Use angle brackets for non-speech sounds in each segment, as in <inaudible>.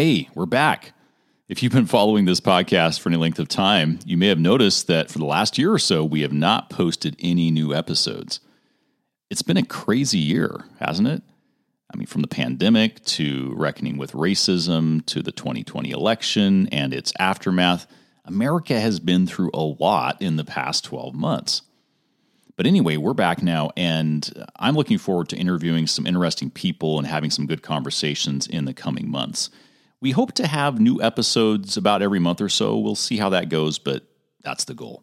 Hey, we're back. If you've been following this podcast for any length of time, you may have noticed that for the last year or so, we have not posted any new episodes. It's been a crazy year, hasn't it? I mean, from the pandemic to reckoning with racism to the 2020 election and its aftermath, America has been through a lot in the past 12 months. But anyway, we're back now, and I'm looking forward to interviewing some interesting people and having some good conversations in the coming months. We hope to have new episodes about every month or so. We'll see how that goes, but that's the goal.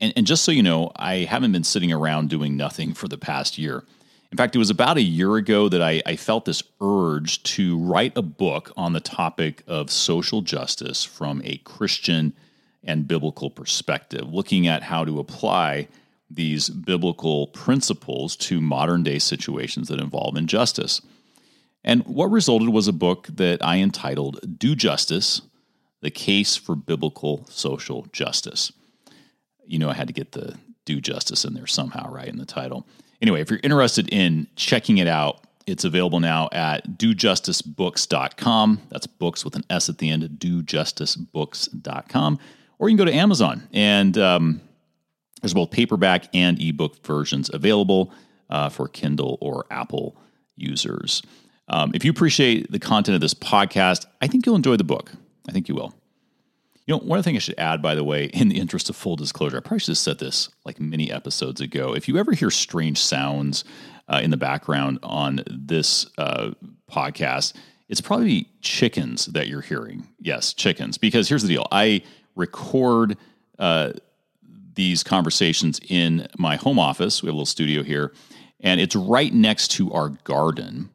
And, and, just so you know, I haven't been sitting around doing nothing for the past year. In fact, it was about a year ago that I, I felt this urge to write a book on the topic of social justice from a Christian and biblical perspective, looking at how to apply these biblical principles to modern day situations that involve injustice. And what resulted was a book that I entitled Do Justice The Case for Biblical Social Justice. You know, I had to get the do justice in there somehow, right, in the title. Anyway, if you're interested in checking it out, it's available now at dojusticebooks.com. That's books with an S at the end, dojusticebooks.com. Or you can go to Amazon, and um, there's both paperback and ebook versions available uh, for Kindle or Apple users. Um, if you appreciate the content of this podcast, I think you'll enjoy the book. I think you will. You know, one thing I should add, by the way, in the interest of full disclosure, I probably should have said this like many episodes ago. If you ever hear strange sounds uh, in the background on this uh, podcast, it's probably chickens that you're hearing. Yes, chickens. Because here's the deal I record uh, these conversations in my home office. We have a little studio here, and it's right next to our garden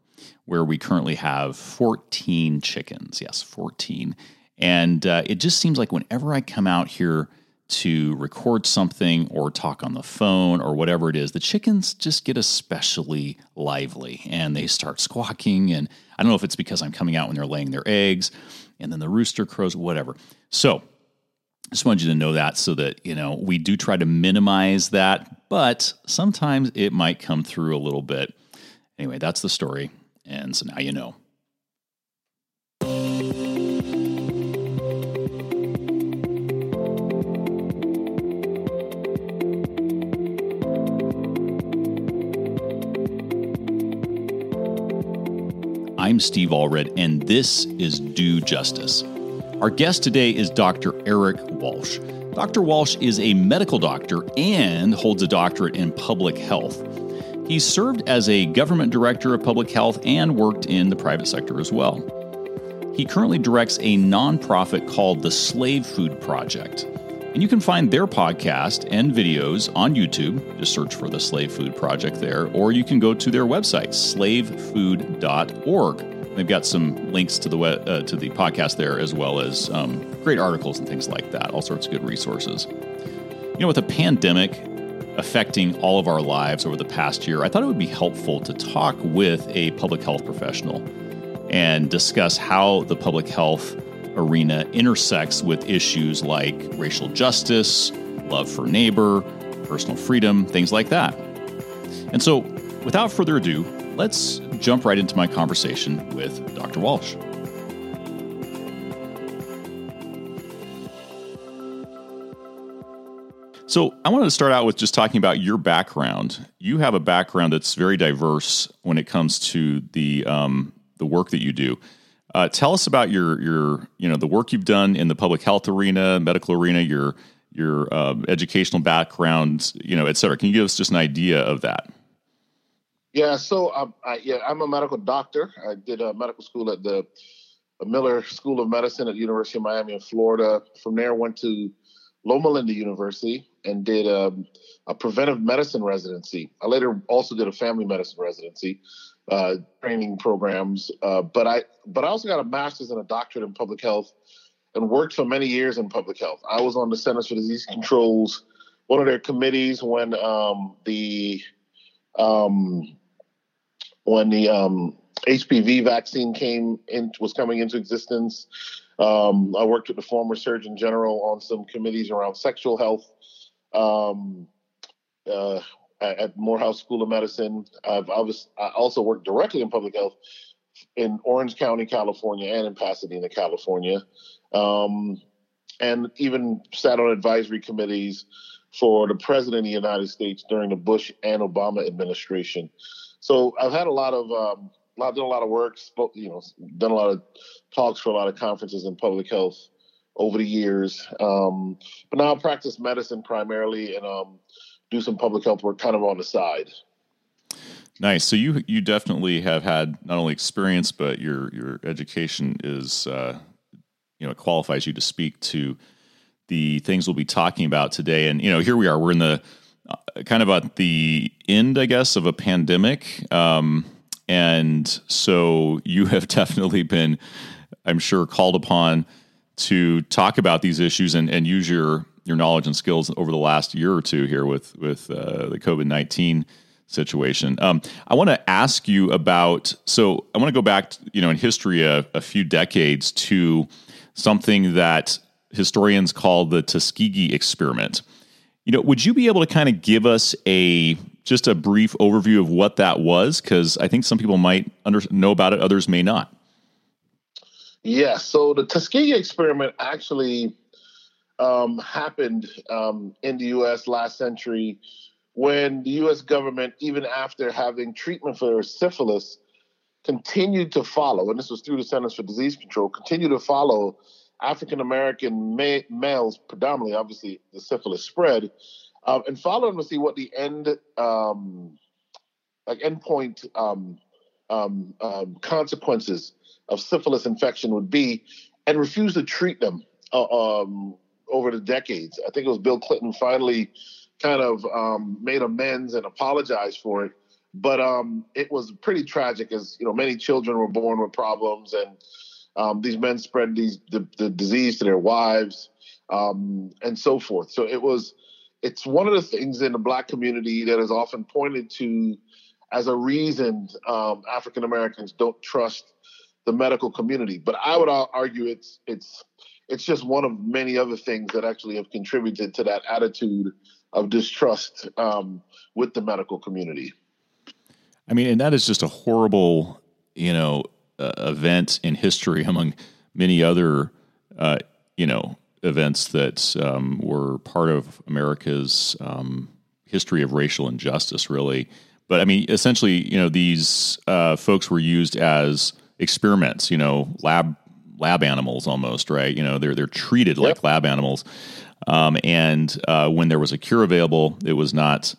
where we currently have 14 chickens. Yes, 14. And uh, it just seems like whenever I come out here to record something or talk on the phone or whatever it is, the chickens just get especially lively and they start squawking. And I don't know if it's because I'm coming out when they're laying their eggs and then the rooster crows, whatever. So I just wanted you to know that so that, you know, we do try to minimize that, but sometimes it might come through a little bit. Anyway, that's the story. And so now you know. I'm Steve Allred, and this is Do Justice. Our guest today is Dr. Eric Walsh. Dr. Walsh is a medical doctor and holds a doctorate in public health. He served as a government director of public health and worked in the private sector as well. He currently directs a nonprofit called the Slave Food Project. And you can find their podcast and videos on YouTube. Just search for the Slave Food Project there, or you can go to their website, slavefood.org. They've got some links to the web, uh, to the podcast there, as well as um, great articles and things like that. All sorts of good resources. You know, with a pandemic, affecting all of our lives over the past year, I thought it would be helpful to talk with a public health professional and discuss how the public health arena intersects with issues like racial justice, love for neighbor, personal freedom, things like that. And so, without further ado, let's jump right into my conversation with Dr. Walsh. So I wanted to start out with just talking about your background. You have a background that's very diverse when it comes to the um, the work that you do. Uh, tell us about your your you know the work you've done in the public health arena, medical arena, your your uh, educational background, you know, et cetera. Can you give us just an idea of that? Yeah, so um, I, yeah, I'm a medical doctor. I did a medical school at the Miller School of Medicine at the University of Miami in Florida. From there, went to Loma Linda University and did um, a preventive medicine residency. I later also did a family medicine residency uh, training programs. Uh, but I but I also got a master's and a doctorate in public health and worked for many years in public health. I was on the Centers for Disease Control's one of their committees when um, the um, when the um, HPV vaccine came in was coming into existence. Um, I worked with the former Surgeon General on some committees around sexual health um, uh, at Morehouse School of Medicine. I've I, was, I also worked directly in public health in Orange County, California, and in Pasadena, California, um, and even sat on advisory committees for the president of the United States during the Bush and Obama administration. So I've had a lot of um, done a lot of work, spoke, you know, done a lot of talks for a lot of conferences in public health over the years. Um, but now I practice medicine primarily and um, do some public health work kind of on the side. Nice. So you you definitely have had not only experience, but your your education is uh, you know qualifies you to speak to the things we'll be talking about today. And you know, here we are. We're in the uh, kind of at the end, I guess, of a pandemic. Um, and so you <laughs> have definitely been, I'm sure, called upon to talk about these issues and, and use your your knowledge and skills over the last year or two here with with uh, the COVID nineteen situation. Um, I want to ask you about. So I want to go back, to, you know, in history a, a, few decades to something that historians call the Tuskegee experiment. You know, would you be able to kind of give us a just a brief overview of what that was? Because I think some people might under, know about it, others may not. Yeah. So the Tuskegee experiment actually um, happened um, in the U.S. last century when the U.S. government, even after having treatment for syphilis, continued to follow, and this was through the Centers for Disease Control, continued to follow African American ma- males, predominantly, obviously, the syphilis spread, uh, and follow them to see what the end, um, like endpoint um, um, um, consequences of syphilis infection would be, and refused to treat them uh, um, over the decades. I think it was Bill Clinton finally kind of um, made amends and apologized for it. But um, it was pretty tragic, as you know, many children were born with problems, and um, these men spread these the, the disease to their wives, um, and so forth. So it was, it's one of the things in the black community that is often pointed to as a reason um, African Americans don't trust the medical community. But I would argue it's it's it's just one of many other things that actually have contributed to that attitude of distrust um, with the medical community. I mean, and that is just a horrible, you know, uh, event in history among many other, uh, you know, events that um, were part of America's um, history of racial injustice, really. But I mean, essentially, you know, these uh, folks were used as experiments, you know, lab lab animals almost, right? You know, they're they're treated yep. like lab animals. Um, and uh, when there was a cure available, it was not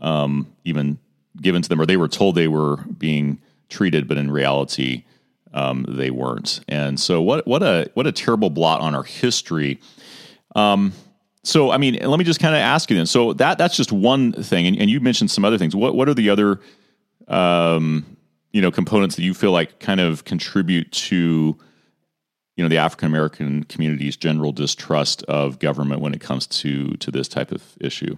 um, even given to them, or they were told they were being treated, but in reality, um, they weren't. And so, what what a what a terrible blot on our history. Um, so, I mean, let me just kind of ask you then. So that that's just one thing, and, and you mentioned some other things. What what are the other um, you know components that you feel like kind of contribute to you know the African American community's general distrust of government when it comes to to this type of issue?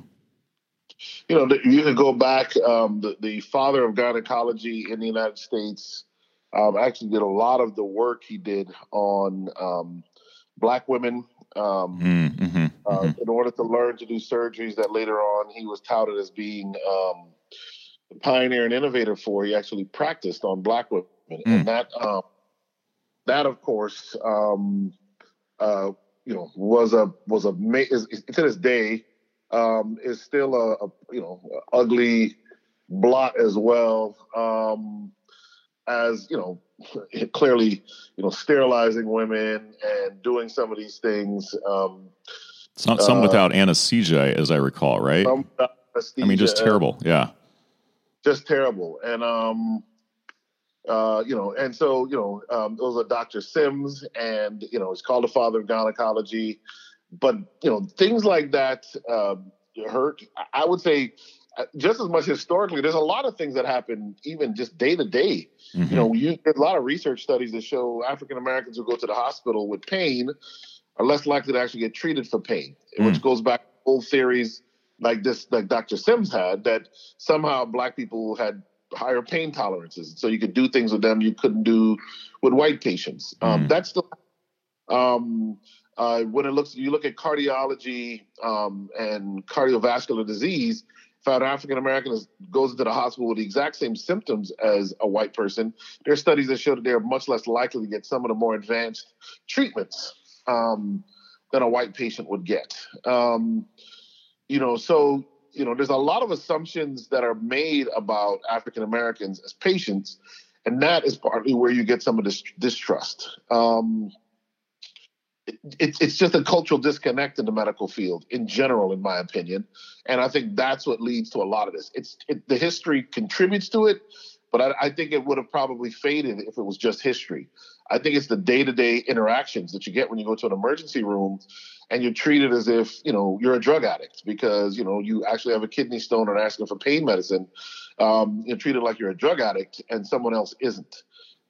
You know, you can go back. Um, the, the father of gynecology in the United States um, actually did a lot of the work he did on um, black women. Um, mm, mm-hmm, uh, mm-hmm. In order to learn to do surgeries that later on he was touted as being um, the pioneer and innovator for, he actually practiced on black women, mm. and that um, that, of course, um, uh, you know, was a was a is, is, to this day um, is still a, a you know ugly blot as well um, as you know <laughs> clearly you know sterilizing women and doing some of these things. Um, some, some uh, without anesthesia, as I recall, right? I mean, just terrible. Yeah, just terrible. And um, uh, you know, and so you know, um, those are Dr. Sims, and you know, it's called the father of gynecology. But you know, things like that uh, hurt. I would say just as much historically. There's a lot of things that happen even just day to day. You know, you, there's a lot of research studies that show African Americans who go to the hospital with pain are less likely to actually get treated for pain, mm. which goes back to old theories like this, like Dr. Sims had, that somehow black people had higher pain tolerances, so you could do things with them you couldn't do with white patients. Um, mm. That's the um, uh, when it looks you look at cardiology um, and cardiovascular disease. Found African American goes into the hospital with the exact same symptoms as a white person, there are studies that show that they're much less likely to get some of the more advanced treatments um, than a white patient would get. Um, you know, so you know, there's a lot of assumptions that are made about African Americans as patients, and that is partly where you get some of this distrust. Um, it's it's just a cultural disconnect in the medical field in general, in my opinion, and I think that's what leads to a lot of this. It's it, the history contributes to it, but I, I think it would have probably faded if it was just history. I think it's the day to day interactions that you get when you go to an emergency room, and you're treated as if you know you're a drug addict because you know you actually have a kidney stone and asking for pain medicine. Um, you're treated like you're a drug addict, and someone else isn't.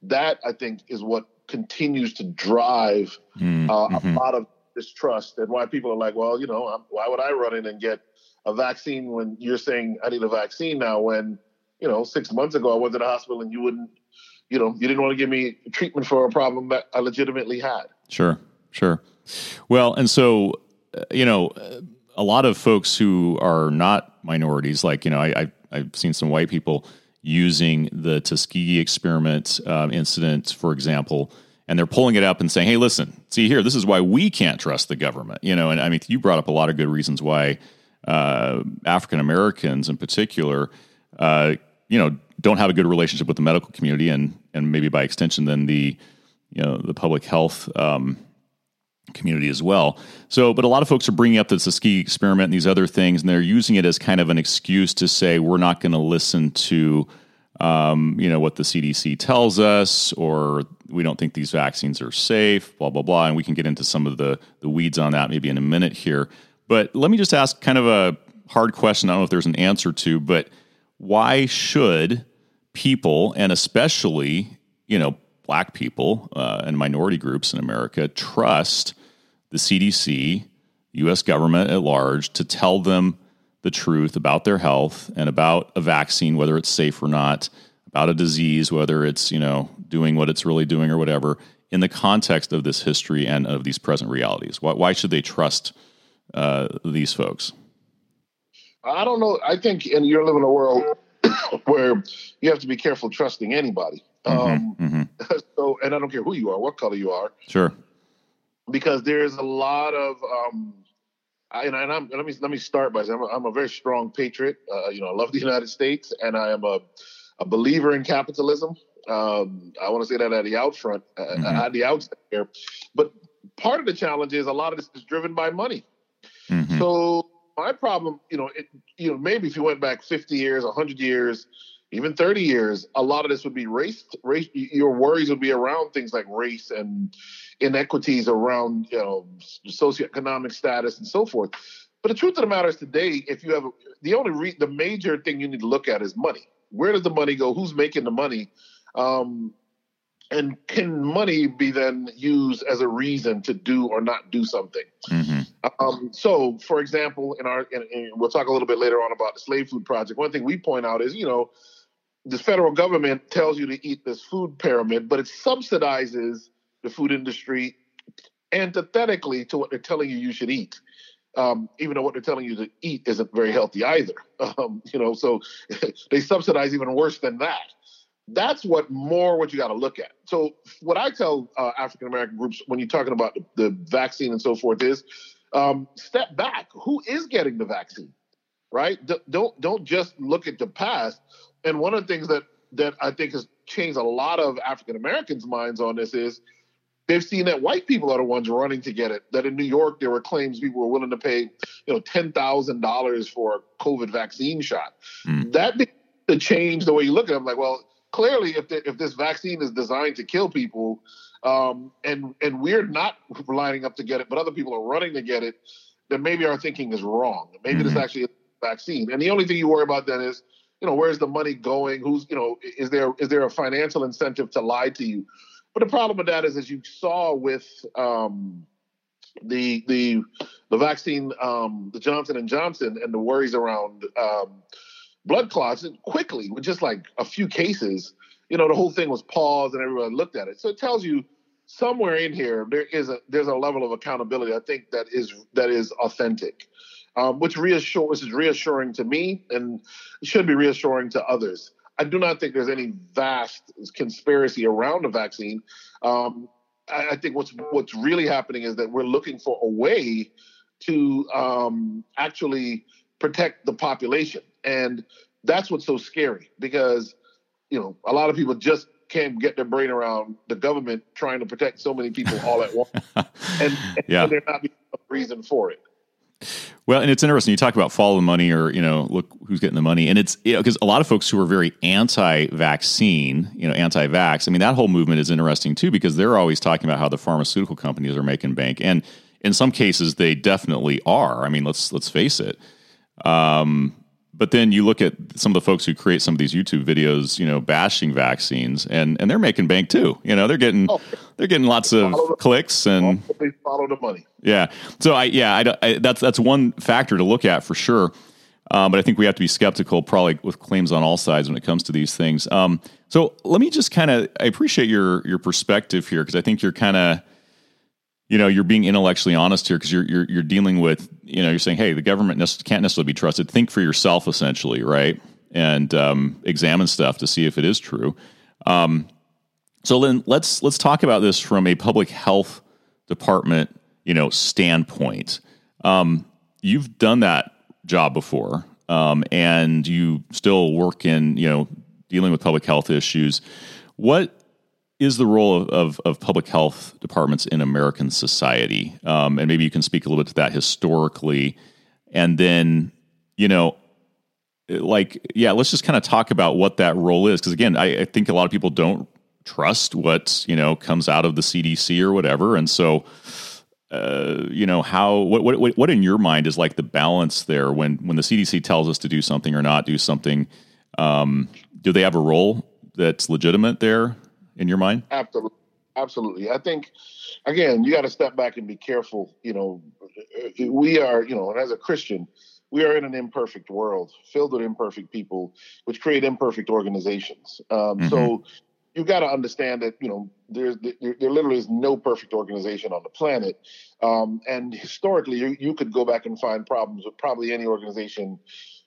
That I think is what continues to drive mm, uh, mm-hmm. a lot of distrust and why people are like, well, you know, why would I run in and get a vaccine when you're saying I need a vaccine now when, you know, six months ago I went to the hospital and you wouldn't, you know, you didn't want to give me treatment for a problem that I legitimately had. Sure, sure. Well, and so, uh, you know, a lot of folks who are not minorities, like, you know, I, I I've seen some white people using the Tuskegee experiment um, incident, for example, and they're pulling it up and saying, "Hey, listen, see here, this is why we can't trust the government." You know, and I mean, you brought up a lot of good reasons why uh, African Americans, in particular, uh, you know, don't have a good relationship with the medical community, and and maybe by extension, then the you know the public health um, community as well. So, but a lot of folks are bringing up the Tuskegee experiment and these other things, and they're using it as kind of an excuse to say we're not going to listen to, um, you know, what the CDC tells us, or we don't think these vaccines are safe, blah blah blah. And we can get into some of the the weeds on that maybe in a minute here. But let me just ask kind of a hard question. I don't know if there's an answer to, but why should people, and especially you know black people uh, and minority groups in America, trust the CDC, US government at large, to tell them the truth about their health and about a vaccine, whether it's safe or not, about a disease, whether it's, you know, doing what it's really doing or whatever, in the context of this history and of these present realities. Why, why should they trust uh, these folks? I don't know. I think, and you're living in a world <coughs> where you have to be careful trusting anybody. Mm-hmm, um, mm-hmm. <laughs> So, and I don't care who you are, what color you are. Sure because there's a lot of um, I, and, I'm, let me let me start by saying I'm a, I'm a very strong patriot. Uh, you know, I love the <laughs> United States, and I am a a believer in capitalism. Um, I want to say that at the out front, uh, mm-hmm. at the outset here. But part of the challenge is a lot of this is driven by money. Mm-hmm. So my problem, you know, it, you know, maybe if you went back 50 years, 100 years, even 30 years, a lot of this would be race. Race. Your worries would be around things like race and inequities around you know socioeconomic status and so forth. But the truth of the matter is today, if you have the only re, the major thing you need to look at is money. Where does the money go? Who's making the money? Um, and can money be then used as a reason to do or not do something? Mm-hmm. Um, so, for example, in our, in, we'll talk a little bit later on about the slave food project. One thing we point out is, you know, the federal government tells you to eat this food pyramid, but it subsidizes the food industry antithetically to what they're telling you you should eat. Um, even though what they're telling you to eat isn't very healthy either. <laughs> Um, you know, so <laughs> they subsidize even worse than that. That's what more what you got to look at. So what I tell uh, African American groups when you're talking about the, the vaccine and so forth is um, step back. Who is getting the vaccine? Right? D- don't don't just look at the past. And one of the things that that I think has changed a lot of African Americans' minds on this is they've seen that white people are the ones running to get it. That in New York, there were claims people were willing to pay, you know, ten thousand dollars for a COVID vaccine shot. Mm. That to change the way you look at it. I'm like, well, clearly, if the, if this vaccine is designed to kill people, um, and and we're not lining up to get it, but other people are running to get it, then maybe our thinking is wrong. Maybe mm-hmm. this actually is a vaccine. And the only thing you worry about then is, you know, where's the money going? Who's, you know, is there is there a financial incentive to lie to you? But the problem with that is, as you saw with um, the the the vaccine, um, the Johnson and Johnson, and the worries around um, blood clots, quickly with just like a few cases, you know, the whole thing was paused and everyone looked at it. So it tells you somewhere in here there is a there's a level of accountability I think that is that is authentic. Um, which reassures is reassuring to me and should be reassuring to others. I do not think there's any vast conspiracy around the vaccine. Um, I, I, think what's what's really happening is that we're looking for a way to um, actually protect the population, and that's what's so scary because you know a lot of people just can't get their brain around the government trying to protect so many people all at once, <laughs> and, and yeah. there not be a reason for it. Well, and it's interesting. You talk about follow the money, or you know, look who's getting the money, and it's because you know, a lot of folks who are very anti-vaccine, you know, anti-vax. I mean, that whole movement is interesting too because they're always talking about how the pharmaceutical companies are making bank, and in some cases they definitely are. I mean, let's let's face it. Um, but then you look at some of the folks who create some of these YouTube videos, you know, bashing vaccines, and and they're making bank too. You know, they're getting oh, they're getting lots of the, clicks and they follow the money. Yeah. So I yeah I, I, that's that's one factor to look at for sure. Um, but I think we have to be skeptical, probably with claims on all sides when it comes to these things. Um, so let me just kind of I appreciate your your perspective here because I think you're kind of you know you're being intellectually honest here because you're, you're you're dealing with you know you're saying hey the government can't necessarily be trusted. Think for yourself essentially right? And um, examine stuff to see if it is true. Um, so then let's let's talk about this from a public health department you know standpoint. Um, you've done that job before um, and you still work in you know dealing with public health issues. What is the role of, of, of, public health departments in American society? Um, and maybe you can speak a little bit to that historically. And then, you know, like, yeah, let's just kind of talk about what that role is. Because again, I, I, think a lot of people don't trust what, you know, comes out of the CDC or whatever. And so, uh, you know, how, what, what, what in your mind is like the balance there when, when the CDC tells us to do something or not do something? Um, do they have a role that's legitimate there? In your mind? Absolutely. Absolutely. I think, again, you got to step back and be careful. You know, we are, you know, and as a Christian, we are in an imperfect world filled with imperfect people, which create imperfect organizations. Um, mm-hmm. So you got to understand that you know there's there, there, literally is no perfect organization on the planet, um, and historically you, you could go back and find problems with probably any organization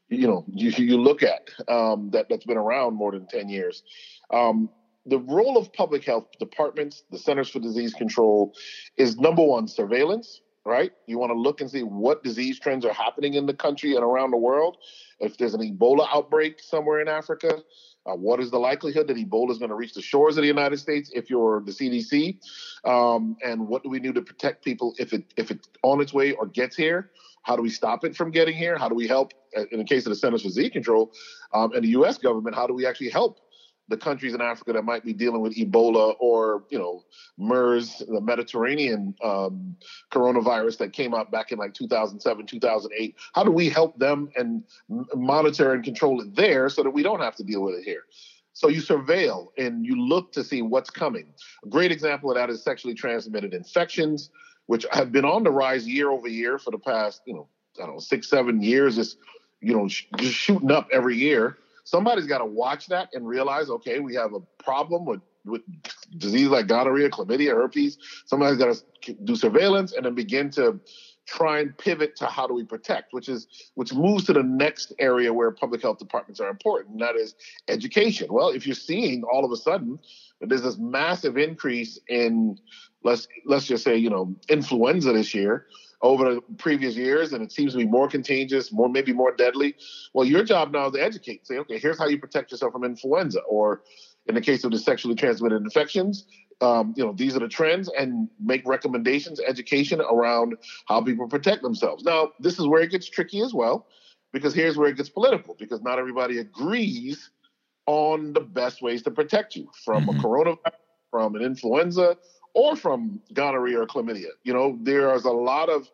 you know you, you look at um, that that's been around more than ten years. Um, the role of public health departments, the Centers for Disease Control, is number one, surveillance, right? You want to look and see what disease trends are happening in the country and around the world. If there's an Ebola outbreak somewhere in Africa, uh, what is the likelihood that Ebola is going to reach the shores of the United States if you're the CDC? Um, and what do we do to protect people if it if it's on its way or gets here? How do we stop it from getting here? How do we help? Uh, in the case of the Centers for Disease Control um, and the U.S. government, how do we actually help the countries in Africa that might be dealing with Ebola or, you know, MERS, the Mediterranean um, coronavirus that came out back in like 2007, 2008. How do we help them and monitor and control it there so that we don't have to deal with it here? So you surveil and you look to see what's coming. A great example of that is sexually transmitted infections, which have been on the rise year over year for the past, you know, I don't know, six, seven years. Just, you know, sh- just shooting up every year somebody's got to watch that and realize, okay, we have a problem with with disease like gonorrhea, chlamydia, herpes. Somebody's got to do surveillance and then begin to try and pivot to how do we protect, which is which moves to the next area where public health departments are important, and that is education. Well, if you're seeing all of a sudden that there's this massive increase in let's let's just say you know influenza this year over the previous years and it seems to be more contagious, more maybe more deadly. Well, your job now is to educate. Say, okay, here's how you protect yourself from influenza, or in the case of the sexually transmitted infections, um, you know, these are the trends, and make recommendations, education around how people protect themselves. Now, this is where it gets tricky as well, because here's where it gets political, because not everybody agrees on the best ways to protect you from mm-hmm. a coronavirus, from an influenza, or from gonorrhea or chlamydia. You know, there is a lot of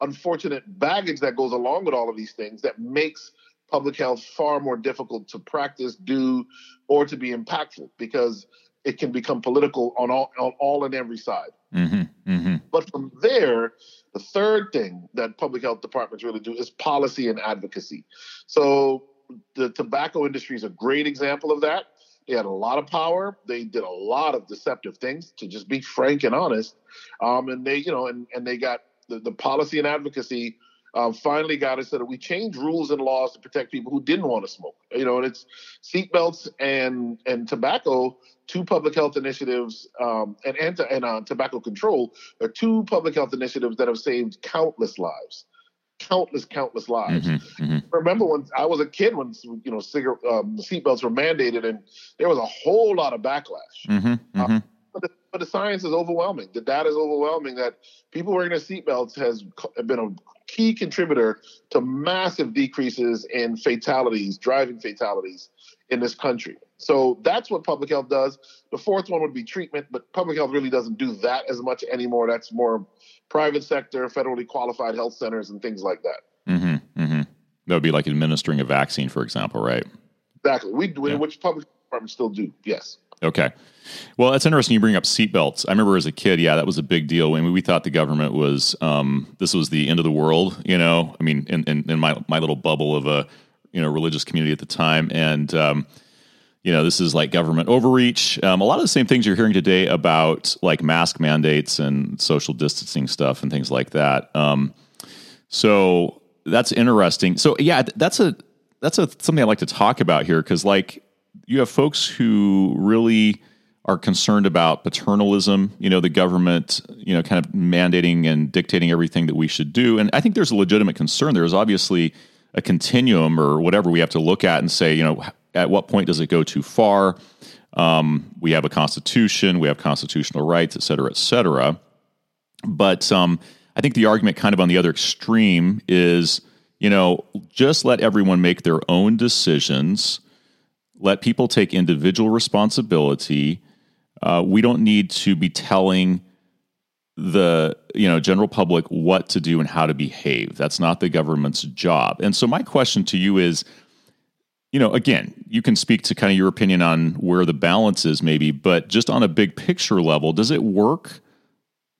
unfortunate baggage that goes along with all of these things that makes public health far more difficult to practice, do, or to be impactful because it can become political on all on all and every side. Mm-hmm, mm-hmm. But from there, the third thing that public health departments really do is policy and advocacy. So the tobacco industry is a great example of that. They had a lot of power. They did a lot of deceptive things, to just be frank and honest. Um, and they, you know, and, and they got the, the policy and advocacy um, finally got it so that we changed rules and laws to protect people who didn't want to smoke. You know, and it's seatbelts and and tobacco, two public health initiatives, um, and anti and uh, tobacco control are two public health initiatives that have saved countless lives countless, countless lives. Mm-hmm, mm-hmm. Remember when I was a kid when you know cigarette um, seatbelts were mandated, and there was a whole lot of backlash. Mm-hmm, uh, but, the, but, the, science is overwhelming. The data is overwhelming that people wearing their seatbelts has been a key contributor to massive decreases in fatalities, driving fatalities in this country. So that's what public health does. The fourth one would be treatment, but public health really doesn't do that as much anymore. That's more private sector, federally qualified health centers, and things like that. Mm-hmm, mm-hmm. That would be like administering a vaccine, for example, right? Exactly. We do, yeah. which public departments still do. Yes. Okay. Well, it's interesting you bring up seatbelts. I remember as a kid, yeah, that was a big deal. I mean, we thought the government was um, this was the end of the world. You know, I mean, in, in, in my my little bubble of a you know religious community at the time, and um, you know, this is like government overreach. Um, a lot of the same things you're hearing today about like mask mandates and social distancing stuff and things like that. Um, so that's interesting. So yeah, that's a that's a something I like to talk about here because like you have folks who really are concerned about paternalism. You know, the government, you know, kind of mandating and dictating everything that we should do, and I think there's a legitimate concern. There's obviously a continuum or whatever we have to look at and say, you know, at what point does it go too far? Um, we have a constitution, we have constitutional rights, et cetera, et cetera. But um, I think the argument, kind of on the other extreme, is you know, just let everyone make their own decisions. Let people take individual responsibility. Uh, we don't need to be telling the you know general public what to do and how to behave. That's not the government's job. And so my question to you is you know, again, you can speak to kind of your opinion on where the balance is, maybe, but just on a big picture level, does it work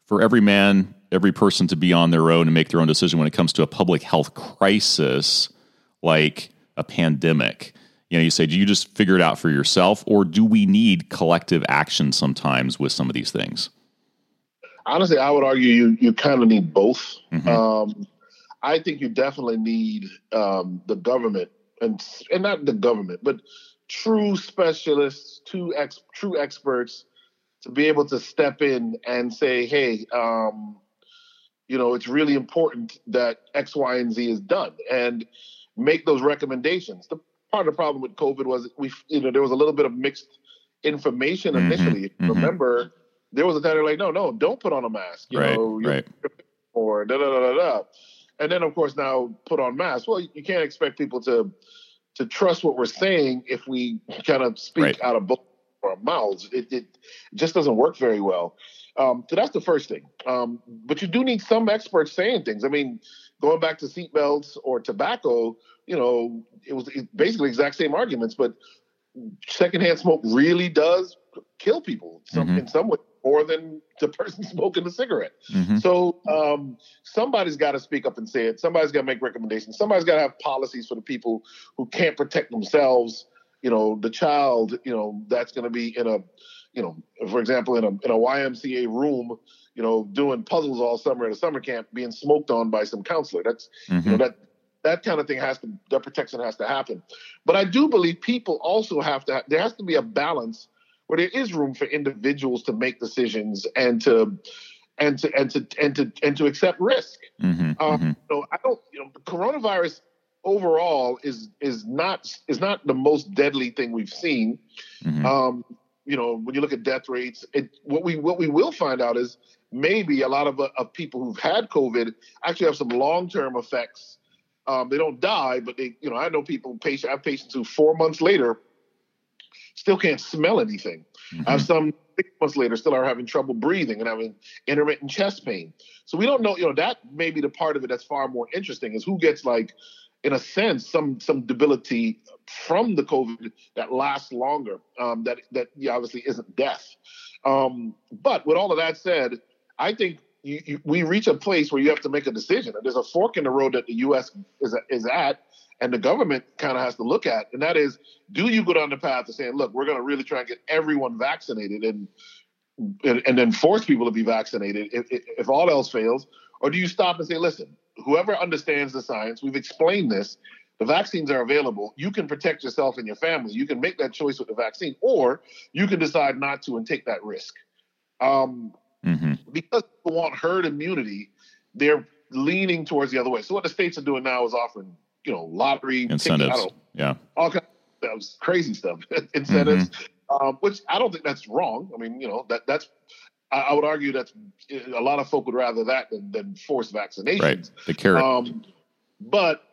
for every man, every person to be on their own and make their own decision when it comes to a public health crisis like a pandemic? You know, you say, do you just figure it out for yourself, or do we need collective action sometimes with some of these things? Honestly, I would argue you you kind of need both. Mm-hmm. Um, I think you definitely need um, the government and and not the government, but true specialists, true ex, true experts to be able to step in and say, hey, um, you know, it's really important that X, Y, and Z is done, and make those recommendations. The part of the problem with COVID was we, you know, there was a little bit of mixed information mm-hmm, initially. Mm-hmm. Remember, there was a time they're like, no, no, don't put on a mask. You right, know, right. <laughs> or da da da da da. And then, of course, now put on masks. Well, you can't expect people to to trust what we're saying if we kind of speak right. out of both our mouths. It, it, just doesn't work very well. Um, so that's the first thing. Um, but you do need some experts saying things. I mean, going back to seatbelts or tobacco, you know, it was basically exact same arguments, but secondhand smoke really does kill people some, mm-hmm. in some way more than the person <laughs> smoking the cigarette. Mm-hmm. So um, somebody's got to speak up and say it. Somebody's got to make recommendations. Somebody's got to have policies for the people who can't protect themselves. You know, the child. You know, that's going to be in a, you know, for example, in a in a YMCA room. You know, doing puzzles all summer at a summer camp, being smoked on by some counselor. That's mm-hmm. you know that that kind of thing has to that protection has to happen. But I do believe people also have to. There has to be a balance where there is room for individuals to make decisions and to and to and to and to and to accept risk. Mm-hmm, um, mm-hmm. So I don't, you know, coronavirus overall is is not is not the most deadly thing we've seen. Mm-hmm. Um, you know, when you look at death rates, it, what we what we will find out is maybe a lot of uh, of people who've had COVID actually have some long term effects. Um, they don't die, but they, you know, I know people patient I have patients who four months later still can't smell anything. Mm-hmm. I have some six months later still are having trouble breathing and having intermittent chest pain. So we don't know, you know, that may be the part of it that's far more interesting is who gets like, in a sense, some some debility from the COVID that lasts longer. Um, that that yeah, obviously isn't death. Um, but with all of that said, I think you, you, we reach a place where you have to make a decision. There's a fork in the road that the U.S. is is at, and the government kind of has to look at, and that is, do you go down the path of saying, look, we're going to really try and get everyone vaccinated and, and, and then force people to be vaccinated if, if all else fails, or do you stop and say, listen, whoever understands the science, we've explained this. The vaccines are available. You can protect yourself and your family. You can make that choice with the vaccine, or you can decide not to and take that risk. Um, mm-hmm. Because people want herd immunity, they're leaning towards the other way. So what the states are doing now is offering, you know, lottery incentives. Ticket, yeah, all kinds of stuff, crazy stuff, <laughs> incentives. Mm-hmm. Um, which I don't think that's wrong. I mean, you know, that that's I, I, would argue that a lot of folk would rather that than, than forced vaccinations. Right. The carrot. Um, but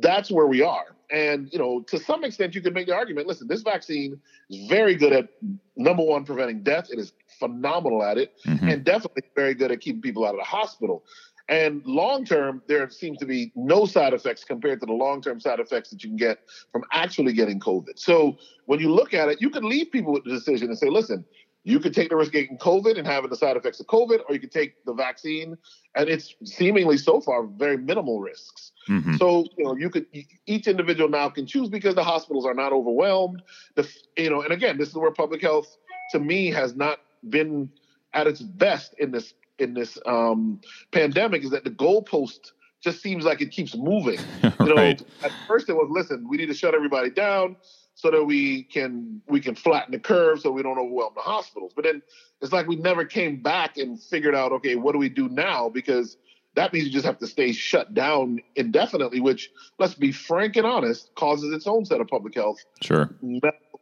that's where we are. And, you know, to some extent, you could make the argument listen, this vaccine is very good at number one, preventing death. It is phenomenal at it, mm-hmm. and definitely very good at keeping people out of the hospital. And long term, there seems to be no side effects compared to the long term side effects that you can get from actually getting COVID. So when you look at it, you can leave people with the decision and say, listen, you could take the risk of getting COVID and having the side effects of COVID, or you could take the vaccine, and it's seemingly so far very minimal risks. Mm-hmm. So you know, you could each individual now can choose because the hospitals are not overwhelmed. The you know, and again, this is where public health to me has not been at its best in this in this um, pandemic. Is that the goalpost just seems like it keeps moving. <laughs> You know, right. at first it was listen, we need to shut everybody down so that we can we can flatten the curve so we don't overwhelm the hospitals. But then it's like we never came back and figured out, okay, what do we do now? Because that means you just have to stay shut down indefinitely, which let's be frank and honest, causes its own set of public health. Sure.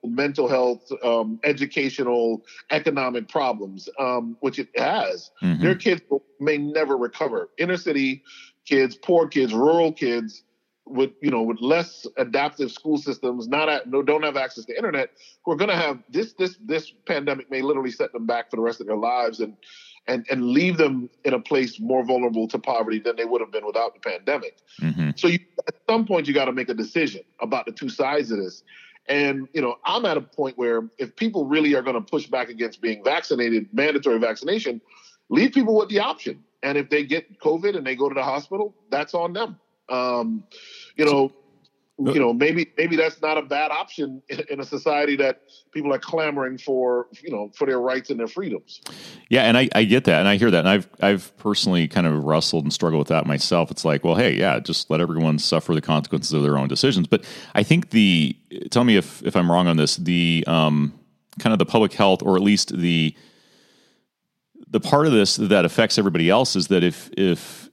Mental, health, um, educational, economic problems, um, which it has. Mm-hmm. Their kids may never recover. Inner city kids, poor kids, rural kids with you know with less adaptive school systems, not at, no, don't have access to internet, who are going to have this this this pandemic may literally set them back for the rest of their lives and and and leave them in a place more vulnerable to poverty than they would have been without the pandemic. Mm-hmm. So you, at some point you got to make a decision about the two sides of this. And you know, I'm at a point where if people really are going to push back against being vaccinated, mandatory vaccination, leave people with the option. And if they get COVID and they go to the hospital, that's on them. Um, you know, you know, maybe maybe that's not a bad option in, a society that people are clamoring for, you know, for their rights and their freedoms. Yeah, and I, I get that, and I hear that, and I've I've personally kind of wrestled and struggled with that myself. It's like, well, hey, yeah, just let everyone suffer the consequences of their own decisions. But I think the tell me if if I'm wrong on this, the um, kind of the public health, or at least the the part of this that affects everybody else is that if if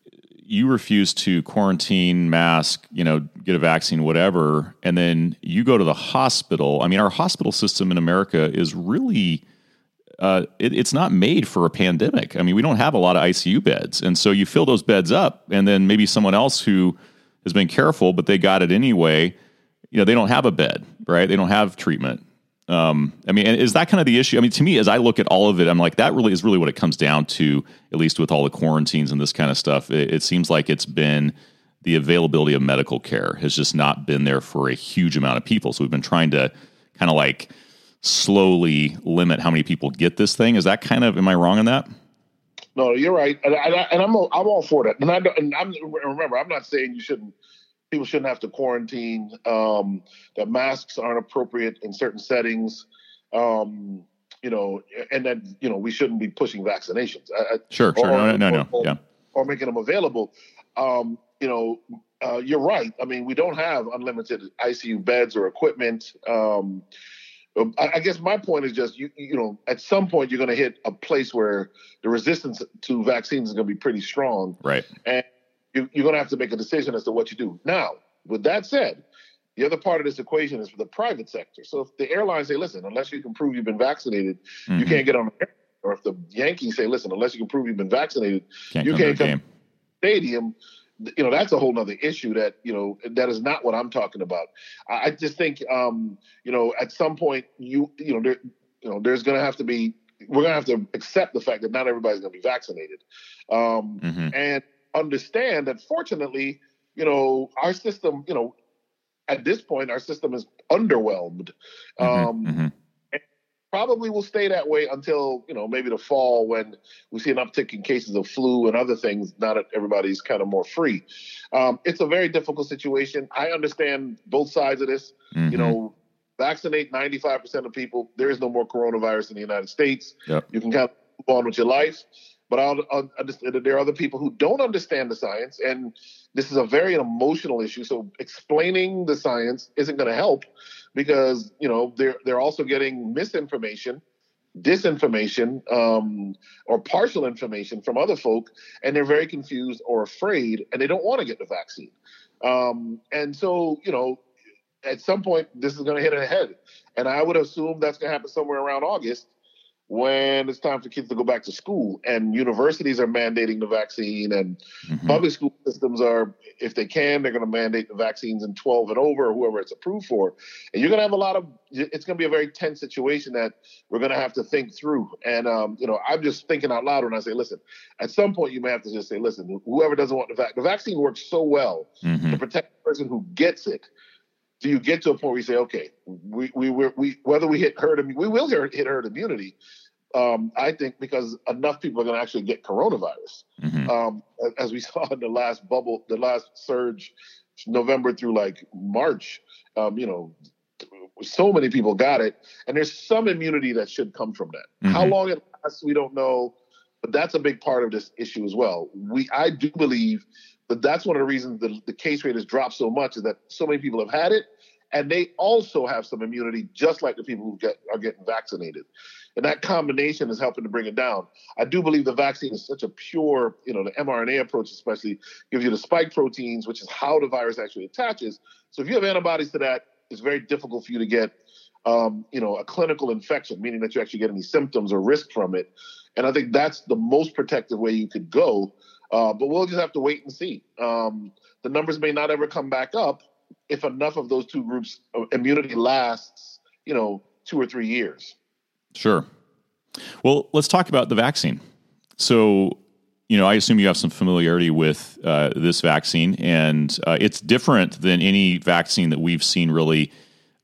you refuse to quarantine, mask, you know, get a vaccine, whatever, and then you go to the hospital. I mean, our hospital system in America is really. Uh, it, it's not made for a pandemic. I mean, we don't have a lot of ICU beds, and so you fill those beds up, and then maybe someone else who has been careful, but they got it anyway. You know, they don't have a bed, right? They don't have treatment. Um, I mean, is that kind of the issue? I mean, to me, as I look at all of it, I'm like, that really is really what it comes down to, at least with all the quarantines and this kind of stuff. It, it seems like it's been the availability of medical care has just not been there for a huge amount of people. So we've been trying to kind of like slowly limit how many people get this thing. Is that kind of, am I wrong on that? No, you're right, and, I, and I'm I'm all for that. And I and I'm remember I'm not saying you shouldn't people shouldn't have to quarantine. Um, that masks aren't appropriate in certain settings. Um, you know, and that you know we shouldn't be pushing vaccinations. I, sure, or, sure, no, no, no, or, yeah, or making them available. Um, you know, uh, you're right. I mean, we don't have unlimited ICU beds or equipment. Um, I, I guess my point is just you, you know, at some point you're going to hit a place where the resistance to vaccines is going to be pretty strong, right? And you, you're going to have to make a decision as to what you do. Now, with that said, the other part of this equation is for the private sector. So if the airlines say, listen, unless you can prove you've been vaccinated, mm-hmm. you can't get on the. Or if the Yankees say, listen, unless you can prove you've been vaccinated, can't you can't come game. to the stadium. You know, that's a whole nother issue that, you know, that is not what I'm talking about. I, I just think, um, you know, at some point you, you know, there, you know, there's going to have to be, we're going to have to accept the fact that not everybody's going to be vaccinated. Um, mm-hmm. And understand that fortunately, you know, our system, you know, at this point, our system is underwhelmed. Mm-hmm, um, mm-hmm. Probably will stay that way until, you know, maybe the fall when we see an uptick in cases of flu and other things, now that everybody's kind of more free. Um, it's a very difficult situation. I understand both sides of this. Mm-hmm. You know, vaccinate 95% of people. There is no more coronavirus in the United States. Yep. You can kind of move on with your life. But I'll, I'll there are other people who don't understand the science, and this is a very emotional issue. So explaining the science isn't going to help because you know they're they're also getting misinformation, disinformation, um, or partial information from other folk, and they're very confused or afraid, and they don't want to get the vaccine. Um, and so you know, at some point this is going to hit a head, and I would assume that's going to happen somewhere around August when it's time for kids to go back to school and universities are mandating the vaccine and mm-hmm. public school systems are if they can they're going to mandate the vaccines in 12 and over or whoever it's approved for and you're going to have a lot of it's going to be a very tense situation that we're going to have to think through and um, you know i'm just thinking out loud when i say listen at some point you may have to just say listen whoever doesn't want the vaccine the vaccine works so well mm-hmm. to protect the person who gets it do you get to a point where you say, okay, we we we whether we hit herd immunity, we will hit herd immunity. Um, I think because enough people are going to actually get coronavirus, mm-hmm. um, as we <laughs> saw in the last bubble, the last surge, November through like March. Um, you know, so many people got it, and there's some immunity that should come from that. Mm-hmm. How long it lasts, we don't know, but that's a big part of this issue as well. We, I do believe that that's one of the reasons the, the case rate has dropped so much is that so many people have had it and they also have some immunity just like the people who get are getting vaccinated. And that combination is helping to bring it down. I do believe the vaccine is such a pure you know the mrna approach especially gives you the spike proteins which is how the virus actually attaches. So if you have antibodies to that it's very difficult for you to get um, you know a clinical infection meaning that you actually get any symptoms or risk from it. And i think that's the most protective way you could go. Uh, but we'll just have to wait and see. Um, the numbers may not ever come back up if enough of those two groups uh, immunity lasts, you know, two or three years. Sure. Well, let's talk about the vaccine. So, you know, I assume you have some familiarity with uh, this vaccine, and uh, it's different than any vaccine that we've seen really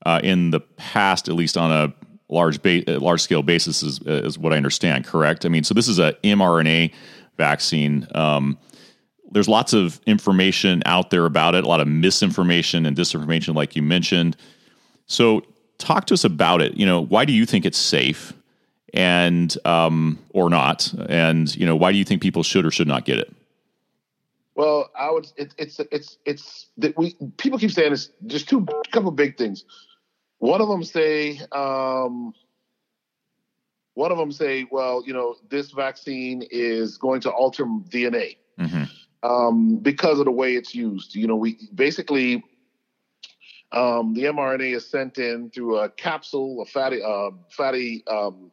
uh, in the past, at least on a large ba- large scale basis, is, is what I understand. Correct? I mean, so this is a mRNA vaccine. Um, there's lots of information out there about it, a lot of misinformation and disinformation, like you mentioned. So, talk to us about it. You know, why do you think it's safe, and um, or not? And you know, why do you think people should or should not get it? Well, I would. It, it's it's it's that we people keep saying it's just two couple big things. One of them say um, one of them say, well, you know, this vaccine is going to alter DNA mm-hmm. Um, because of the way it's used. You know, we basically um, the mRNA is sent in through a capsule, a fatty, uh, fatty um,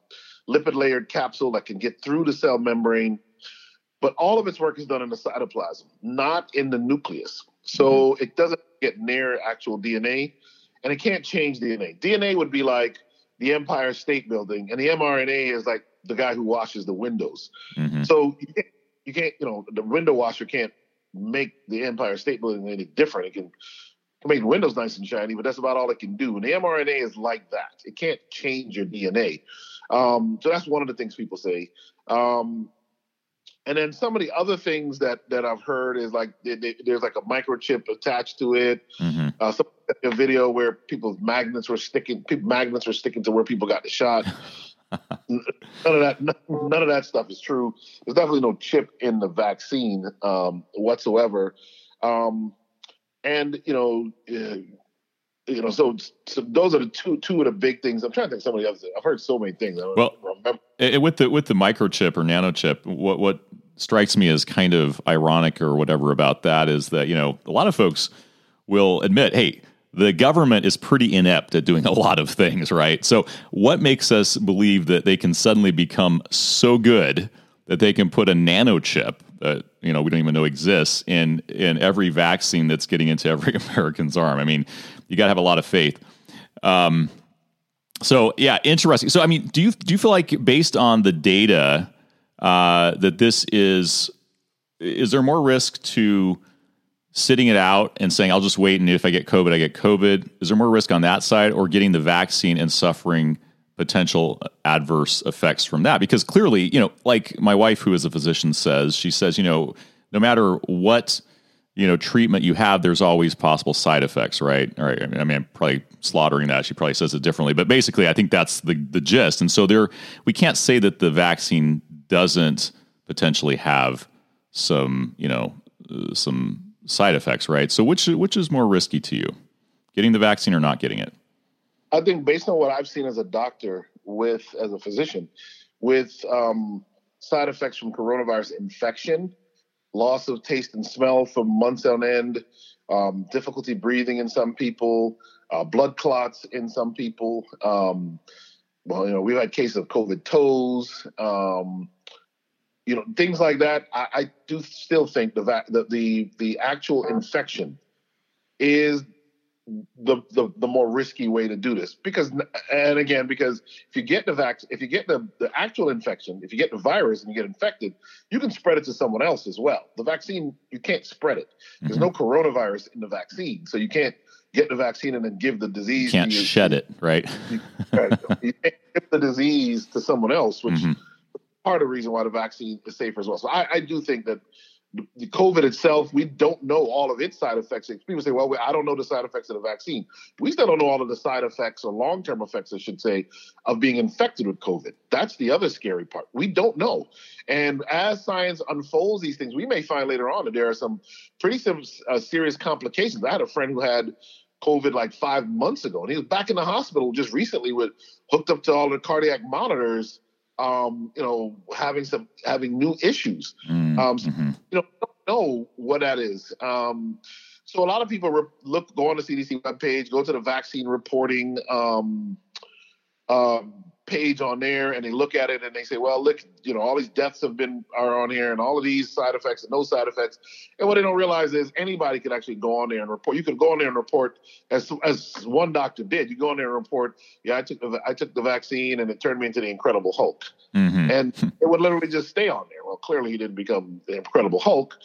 lipid layered capsule that can get through the cell membrane. But all of its work is done in the cytoplasm, not in the nucleus. So mm-hmm. it doesn't get near actual DNA, and it can't change DNA. DNA would be like the Empire State Building, and the mRNA is like the guy who washes the windows. Mm-hmm. So you can't, you can't, you know, the window washer can't make the Empire State Building any different. It can, can make the windows nice and shiny, but that's about all it can do. And the mRNA is like that. It can't change your DNA. Um, so that's one of the things people say. Um, and then some of the other things that that I've heard is like they, they, there's like a microchip attached to it. Mm-hmm. Uh, some a video where people's magnets were sticking, people, magnets were sticking to where people got the shot. <laughs> none of that, none of that stuff is true. There's definitely no chip in the vaccine um, whatsoever. Um, and you know, uh, you know, so, so those are the two two of the big things. I'm trying to think some of the others. I've heard so many things. well, with the with the microchip or nanochip, what what strikes me as kind of ironic or whatever about that is that you know a lot of folks will admit, hey, the government is pretty inept at doing a lot of things, right? So, what makes us believe that they can suddenly become so good that they can put a nano chip that you know we don't even know exists in in every vaccine that's getting into every <laughs> American's arm? I mean, you got to have a lot of faith. Um, so, yeah, interesting. So, I mean, do you do you feel like based on the data uh, that this is is there more risk to sitting it out and saying I'll just wait and if I get COVID, I get COVID? Is there more risk on that side, or getting the vaccine and suffering potential adverse effects from that? Because clearly, you know, like my wife, who is a physician, says she says, you know, no matter what you know treatment you have, there's always possible side effects, right? All right. I mean, I I'm probably slaughtering that. She probably says it differently, but basically, I think that's the the gist. And so there, we can't say that the vaccine doesn't potentially have some, you know, uh, some side effects, right? So which which is more risky to you, getting the vaccine or not getting it? I think based on what I've seen as a doctor, with as a physician, with um, side effects from coronavirus infection, loss of taste and smell for months on end, um, difficulty breathing in some people, uh, blood clots in some people. Um, well, you know, we've had cases of COVID toes. Um, you know, things like that. I, I do still think the, va- the the the actual infection is the, the the more risky way to do this because and again because if you get the vac if you get the, the actual infection if you get the virus and you get infected you can spread it to someone else as well the vaccine you can't spread it there's mm-hmm. no coronavirus in the vaccine so you can't get the vaccine and then give the disease you can't shed it right you, right. you can't give the disease to someone else which mm-hmm. Part of the reason why the vaccine is safer as well so I, I do think that the COVID itself, we don't know all of its side effects. People say, well, I don't know the side effects of the vaccine. We still don't know all of the side effects or long term effects, I should say, of being infected with COVID. That's the other scary part. We don't know. And as science unfolds these things, we may find later on that there are some pretty uh, serious complications. I had a friend who had COVID like five months ago, and he was back in the hospital just recently with hooked up to all the cardiac monitors um, you know, having some having new issues. Mm, um, mm-hmm. You know, don't know what that is. Um, so a lot of people re- look go on the CDC webpage, go to the vaccine reporting um, um, page on there and they look at it and they say, well, look, you know, all these deaths have been are on here and all of these side effects and no side effects. And what they don't realize is anybody could actually go on there and report. You could go on there and report as as one doctor did. You go on there and report, yeah, I took the I took the vaccine and it turned me into the Incredible Hulk. Mm-hmm. And it would literally just stay on there. Well, clearly he didn't become the Incredible Hulk,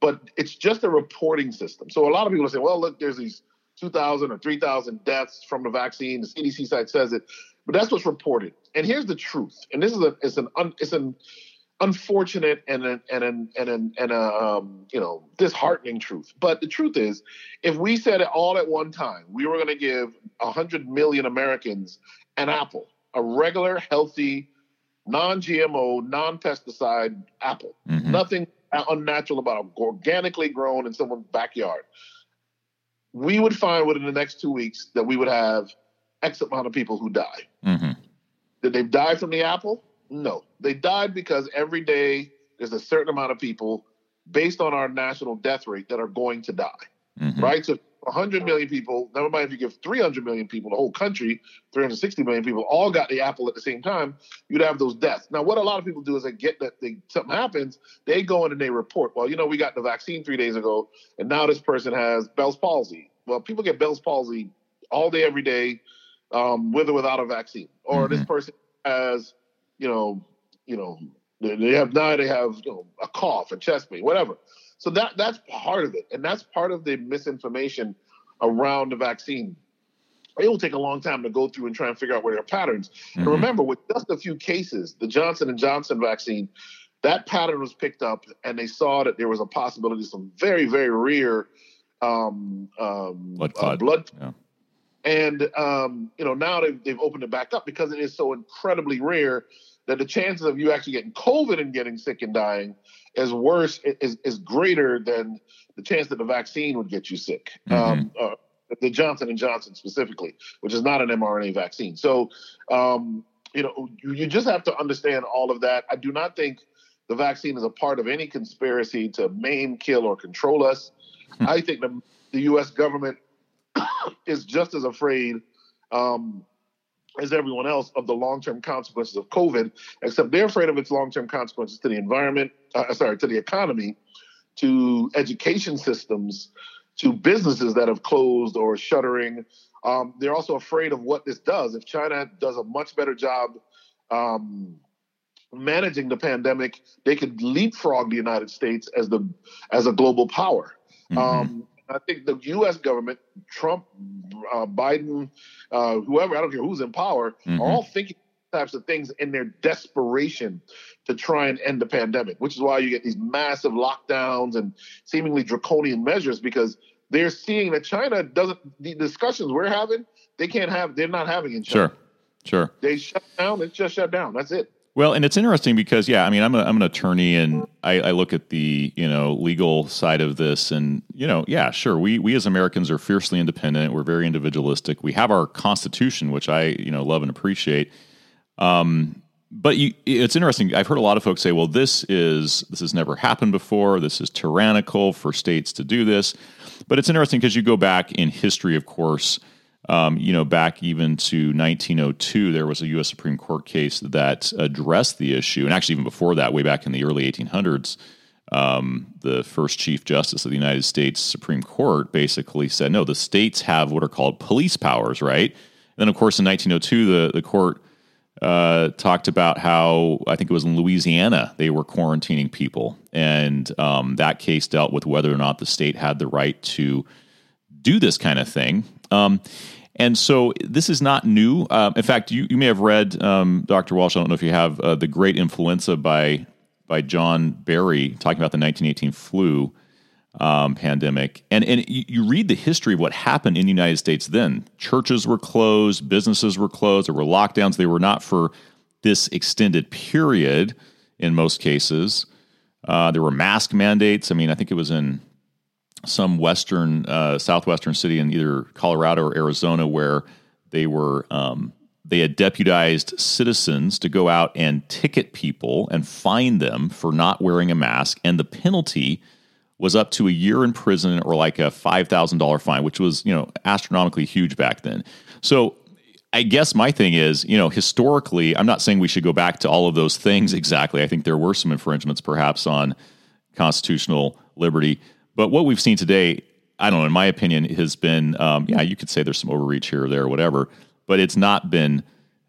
but it's just a reporting system. So a lot of people say, well, look, there's these 2,000 or 3,000 deaths from the vaccine. The CDC site says it. But that's what's reported. And here's the truth. And this is a it's an un, it's an unfortunate and an and an and an and a um, you know disheartening truth. But the truth is, if we said it all at one time, we were going to give hundred million Americans an apple, a regular, healthy, non-GMO, non-pesticide apple. Mm-hmm. Nothing unnatural about it, organically grown in someone's backyard. We would find within the next two weeks that we would have X amount of people who die. Mm-hmm. Did they die from the apple? No. They died because every day there's a certain amount of people based on our national death rate that are going to die. Mm-hmm. Right? So 100 million people, never mind if you give 300 million people, the whole country, 360 million people, all got the apple at the same time, you'd have those deaths. Now, what a lot of people do is they get that they, something happens, they go in and they report, well, you know, we got the vaccine three days ago, and now this person has Bell's palsy. Well, people get Bell's palsy all day, every day um, with or without a vaccine, or mm-hmm. this person has, you know, you know, they have now they have you know, a cough, a chest pain, whatever. So that that's part of it, and that's part of the misinformation around the vaccine. It will take a long time to go through and try and figure out where there are patterns. Mm-hmm. And remember, with just a few cases, the Johnson and Johnson vaccine, that pattern was picked up, and they saw that there was a possibility of some very very rare um, um, blood uh, blood yeah. And um, you know now they've they've opened it back up because it is so incredibly rare that the chances of you actually getting COVID and getting sick and dying is worse is is greater than the chance that the vaccine would get you sick. Mm-hmm. Um, uh, the Johnson and Johnson specifically, which is not an mRNA vaccine. So um, you know you, you just have to understand all of that. I do not think the vaccine is a part of any conspiracy to maim, kill, or control us. Hmm. I think the, the U.S. government <coughs> is just as afraid um, as everyone else of the long-term consequences of COVID, except they're afraid of its long-term consequences to the environment, uh, sorry, to the economy, to education systems, to businesses that have closed or shuttering. Um, they're also afraid of what this does. If China does a much better job um, managing the pandemic, they could leapfrog the United States as the as a global power. Mm-hmm. Um, I think the U.S. government, Trump, uh, Biden, uh, whoever, I don't care who's in power, mm-hmm. are all thinking types of things in their desperation to try and end the pandemic, which is why you get these massive lockdowns and seemingly draconian measures because they're seeing that China doesn't, the discussions we're having, they can't have, they're not having in China. Sure. Sure. They shut down, it's just shut down. That's it. Well, and it's interesting because yeah, I mean, I'm a, I'm an attorney, and I, I look at the you know legal side of this, and you know, yeah, sure, we we as Americans are fiercely independent. We're very individualistic. We have our Constitution, which I you know love and appreciate. Um, but you, it's interesting. I've heard a lot of folks say, "Well, this is this has never happened before. This is tyrannical for states to do this." But it's interesting because you go back in history, of course um, you know, back even to 1902, there was a U.S. Supreme Court case that addressed the issue, and actually even before that, way back in the early 1800s, um, the first Chief Justice of the United States Supreme Court basically said, no, the states have what are called police powers, right? And then, of course, in 1902, the the court uh, talked about how I think it was in Louisiana they were quarantining people, and um, that case dealt with whether or not the state had the right to do this kind of thing. Um, and so this is not new. Uh, in fact, you, you may have read, um, Dr. Walsh, I don't know if you have, uh, The Great Influenza by, by John Barry, talking about the 1918 flu um, pandemic. And, and you, read the history of what happened in the United States then. Churches were closed, businesses were closed, there were lockdowns. They were not for this extended period in most cases. Uh, there were mask mandates. I mean, I think it was in some western, uh, southwestern city in either Colorado or Arizona where they were um, they had deputized citizens to go out and ticket people and fine them for not wearing a mask, and the penalty was up to a year in prison or like a five thousand dollar fine, which was you know astronomically huge back then. So I guess my thing is, you know, historically, I'm not saying we should go back to all of those things exactly. I think there were some infringements perhaps on constitutional liberty. But what we've seen today, I don't know, in my opinion, has been, um, yeah, you could say there's some overreach here or there or whatever, but it's not been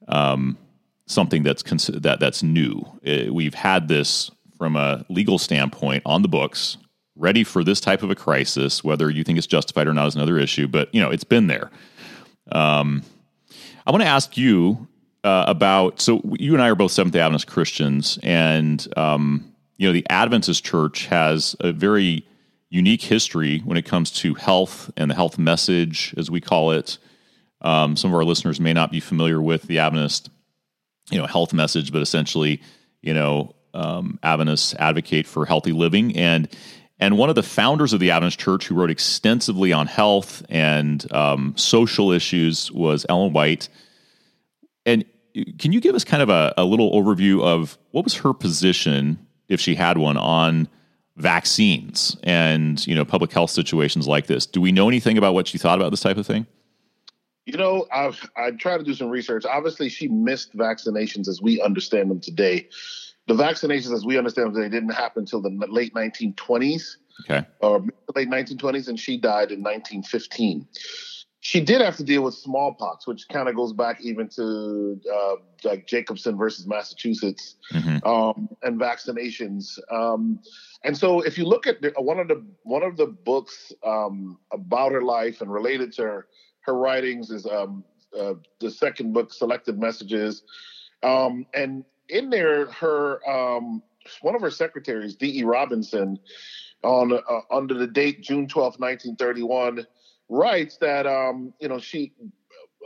um, something that's cons- that that's new. It, uh, we've had this from a legal standpoint on the books, ready for this type of a crisis. Whether you think it's justified or not is another issue, but you know it's been there. Um, I want to ask you uh, about so you and I are both Seventh Day Adventist Christians, and um, you know the Adventist Church has a very unique history when it comes to health and the health message, as we call it. Um, some of our listeners may not be familiar with the Adventist, you know, health message, but essentially, you know, um, Adventists advocate for healthy living, and and one of the founders of the Adventist Church, who wrote extensively on health and um, social issues, was Ellen White. And can you give us kind of a, a little overview of what was her position, if she had one, on vaccines and you know public health situations like this. Do we know anything about what she thought about this type of thing? You know, I've I tried to do some research. Obviously, she missed vaccinations as we understand them today. The vaccinations, as we understand them today, didn't happen until the late 1920s, okay, uh, or late 1920s, and she died in 1915 she did have to deal with smallpox, which kind of goes back even to uh, like Jacobson versus Massachusetts mm-hmm. um, and vaccinations. Um, and so, if you look at the, one of the one of the books um, about her life and related to her, her writings is um, uh, the second book, Selected Messages, um, and in there, her um, one of her secretaries, D. E. Robinson, on uh, under the date June 12, 1931 writes that um, you know she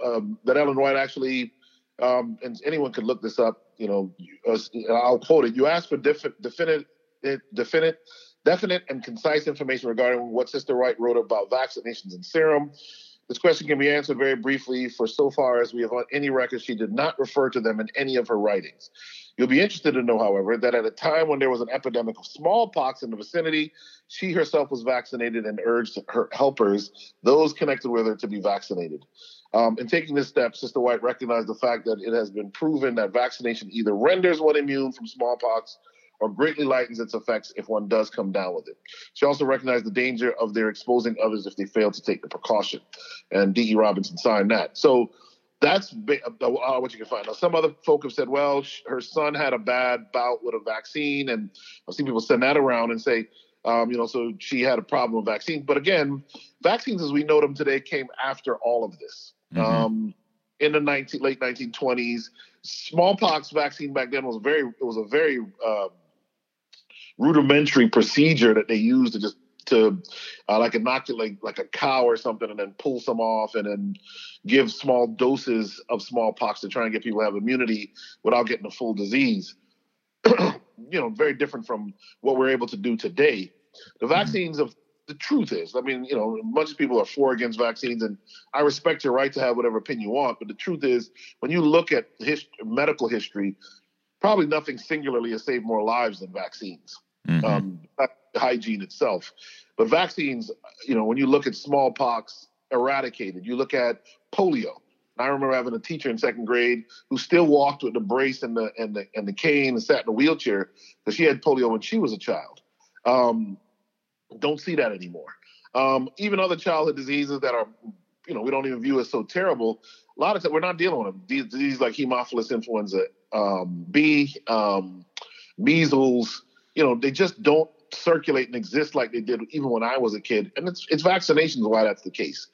um, that Ellen White actually um, and anyone could look this up. You know, uh, I'll quote it. You asked for defi- definite, definite, definite and concise information regarding what Sister White wrote about vaccinations and serum. This question can be answered very briefly, for so far as we have on any record, she did not refer to them in any of her writings. You'll be interested to know, however, that at a time when there was an epidemic of smallpox in the vicinity, she herself was vaccinated and urged her helpers, those connected with her, to be vaccinated. Um, in taking this step, Sister White recognized the fact that it has been proven that vaccination either renders one immune from smallpox or greatly lightens its effects if one does come down with it. She also recognized the danger of their exposing others if they fail to take the precaution. And D.E. Robinson signed that. So that's uh, uh, what you can find. Now, some other folk have said, well, her son had a bad bout with a vaccine, and I've seen people send that around and say, um, you know, so she had a problem with vaccines. But again, vaccines as we know them today came after all of this. Mm-hmm. Um, in the 19, late 1920s, smallpox vaccine back then was very, it was a very uh, rudimentary procedure that they used to just to uh, like inoculate like a cow or something and then pull some off and then give small doses of smallpox to try and get people to have immunity without getting a full disease. <clears throat> you know, very different from what we're able to do today. The vaccines of the truth is, I mean, you know, much of people are for against vaccines, and I respect your right to have whatever opinion you want. But the truth is, when you look at his, medical history, probably nothing singularly has saved more lives than vaccines. Mm-hmm. Um, hygiene itself, but vaccines, you know, when you look at smallpox eradicated, you look at polio. I remember having a teacher in second grade who still walked with the brace and the and the and the cane and sat in a wheelchair because she had polio when she was a child. Um, don't see that anymore. Um, even other childhood diseases that are, you know, we don't even view as so terrible. A lot of times we're not dealing with them. These diseases like Haemophilus influenza um, B, um, measles, you know, they just don't circulate and exist like they did even when I was a kid. And it's it's vaccinations why that's the case.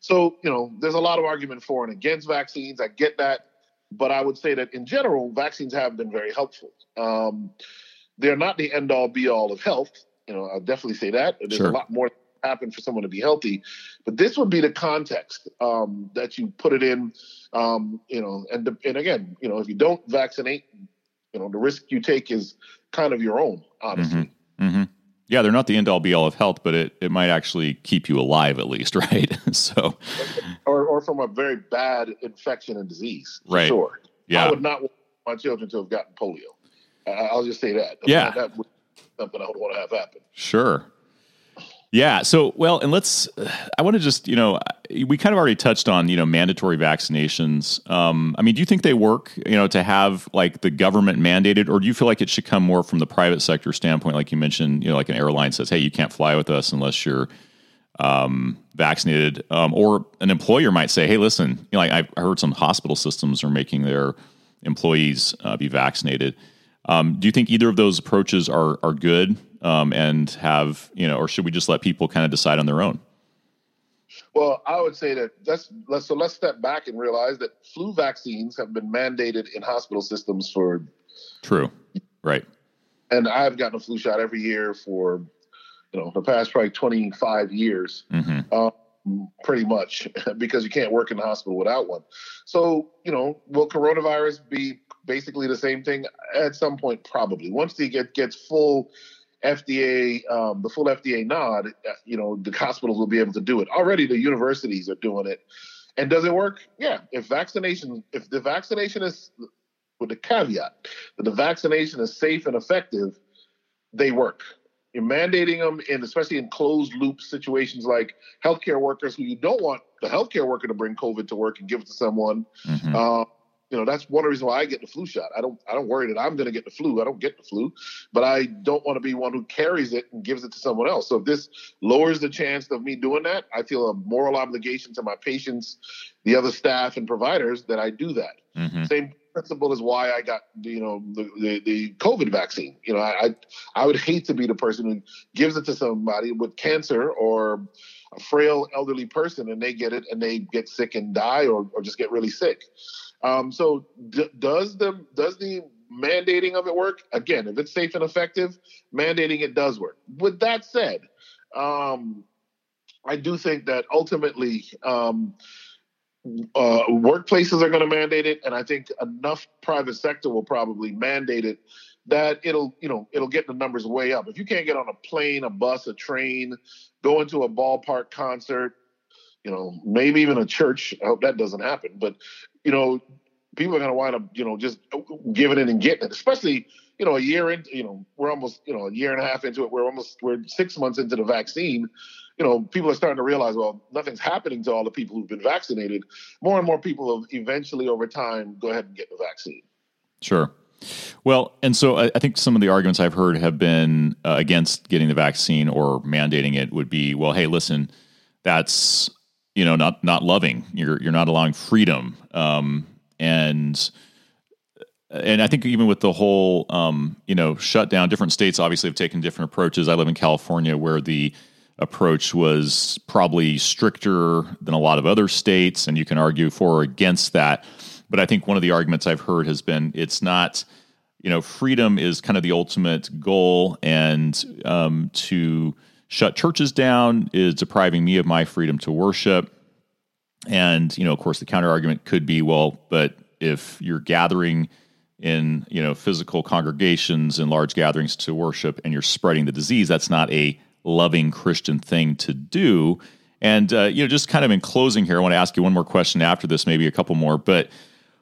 So, you know, there's a lot of argument for and against vaccines. I get that. But I would say that in general, vaccines have been very helpful. Um, they're not the end all be all of health. You know, I'll definitely say that. There's sure. a lot more happen for someone to be healthy, but this would be the context um, that you put it in. Um, you know, and and again, you know, if you don't vaccinate, you know, the risk you take is kind of your own, honestly. Mm-hmm. Mm-hmm. Yeah, they're not the end all be all of health, but it, it might actually keep you alive at least, <laughs> right? so, or or from a very bad infection and disease. Right. Sure. Yeah. I would not want my children to have gotten polio. I'll just say that. Yeah. That would something I would want to have happen. Sure. Yeah. So, well, and let's, I want to just, you know, we kind of already touched on, you know, mandatory vaccinations. Um, I mean, do you think they work, you know, to have like the government mandated, or do you feel like it should come more from the private sector standpoint? Like you mentioned, you know, like an airline says, hey, you can't fly with us unless you're um, vaccinated. Um, or an employer might say, hey, listen, you know, like I've heard some hospital systems are making their employees uh, be vaccinated. Um, do you think either of those approaches are are good um, and have you know, or should we just let people kind of decide on their own? Well, I would say that let's, let's so let's step back and realize that flu vaccines have been mandated in hospital systems for true, right? And I've gotten a flu shot every year for you know the past probably twenty five years. Mm-hmm. Um, pretty much <laughs> because you can't work in the hospital without one. So, you know, will coronavirus be basically the same thing at some point? Probably. Once it get, gets full FDA, um, the full FDA nod, uh, you know, the hospitals will be able to do it. Already, the universities are doing it. And does it work? Yeah. If vaccination, if the vaccination is with the caveat that the vaccination is safe and effective, they work. You're mandating them in, especially in closed loop situations like healthcare workers who you don't want the healthcare worker to bring COVID to work and give it to someone. Mm-hmm. Uh, you know that's one reason why I get the flu shot. I don't I don't worry that I'm going to get the flu. I don't get the flu, but I don't want to be one who carries it and gives it to someone else. So if this lowers the chance of me doing that, I feel a moral obligation to my patients, the other staff and providers that I do that. Mm-hmm. Same principle is why I got you know the, the, the COVID vaccine. You know I I would hate to be the person who gives it to somebody with cancer or a frail elderly person and they get it and they get sick and die or, or just get really sick. Um, so d- does the does the mandating of it work? Again, if it's safe and effective, mandating it does work. With that said, um, I do think that ultimately um, uh, workplaces are going to mandate it, and I think enough private sector will probably mandate it that it'll you know it'll get the numbers way up. If you can't get on a plane, a bus, a train, go into a ballpark concert, you know, maybe even a church. I hope that doesn't happen, but you know, people are going to wind up, you know, just giving it and getting it, especially, you know, a year into, you know, we're almost, you know, a year and a half into it. We're almost, we're six months into the vaccine. You know, people are starting to realize, well, nothing's happening to all the people who've been vaccinated. More and more people will eventually, over time, go ahead and get the vaccine. Sure. Well, and so I, I think some of the arguments I've heard have been uh, against getting the vaccine or mandating it would be, well, hey, listen, that's you know not not loving. You're you're not allowing freedom. Um, and and I think even with the whole um, you know shutdown, different states obviously have taken different approaches. I live in California, where the approach was probably stricter than a lot of other states, and you can argue for or against that. But I think one of the arguments I've heard has been it's not, you know, freedom is kind of the ultimate goal, and um, to shut churches down is depriving me of my freedom to worship. And, you know, of course, the counter argument could be, well, but if you're gathering in, you know, physical congregations and large gatherings to worship and you're spreading the disease, that's not a loving Christian thing to do. And, uh, you know, just kind of in closing here, I want to ask you one more question after this, maybe a couple more. But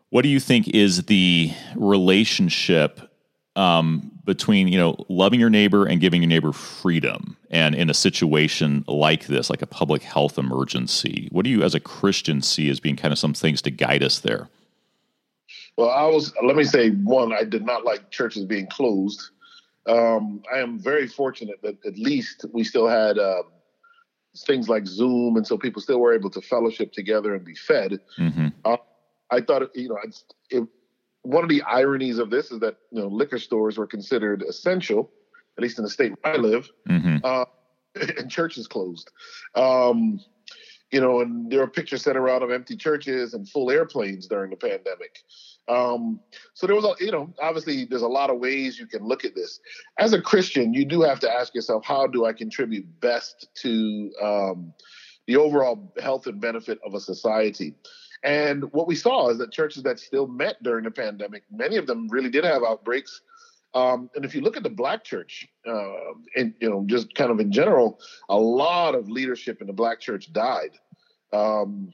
what do you think is the relationship um, between you know loving your neighbor and giving your neighbor freedom. And in a situation like this like a public health emergency what do you as a christian see as being kind of some things to guide us there? Well i was let me say one i did not like churches being closed. Um, i am very fortunate that at least we still had uh, things like zoom and so people still were able to fellowship together and be fed. Mm-hmm. uh, i thought you know it, one of the ironies of this is that you know liquor stores were considered essential, at least in the state where I live, mm-hmm. uh, <laughs> and churches closed. Um, you know, and there are pictures sent around of empty churches and full airplanes during the pandemic. Um, so there was a, you know, obviously there's a lot of ways you can look at this. As a Christian, you do have to ask yourself, how do I contribute best to um, the overall health and benefit of a society? And what we saw is that churches that still met during the pandemic, many of them really did have outbreaks. Um, and if you look at the black church, uh, and you know, just kind of in general, a lot of leadership in the black church died. Um,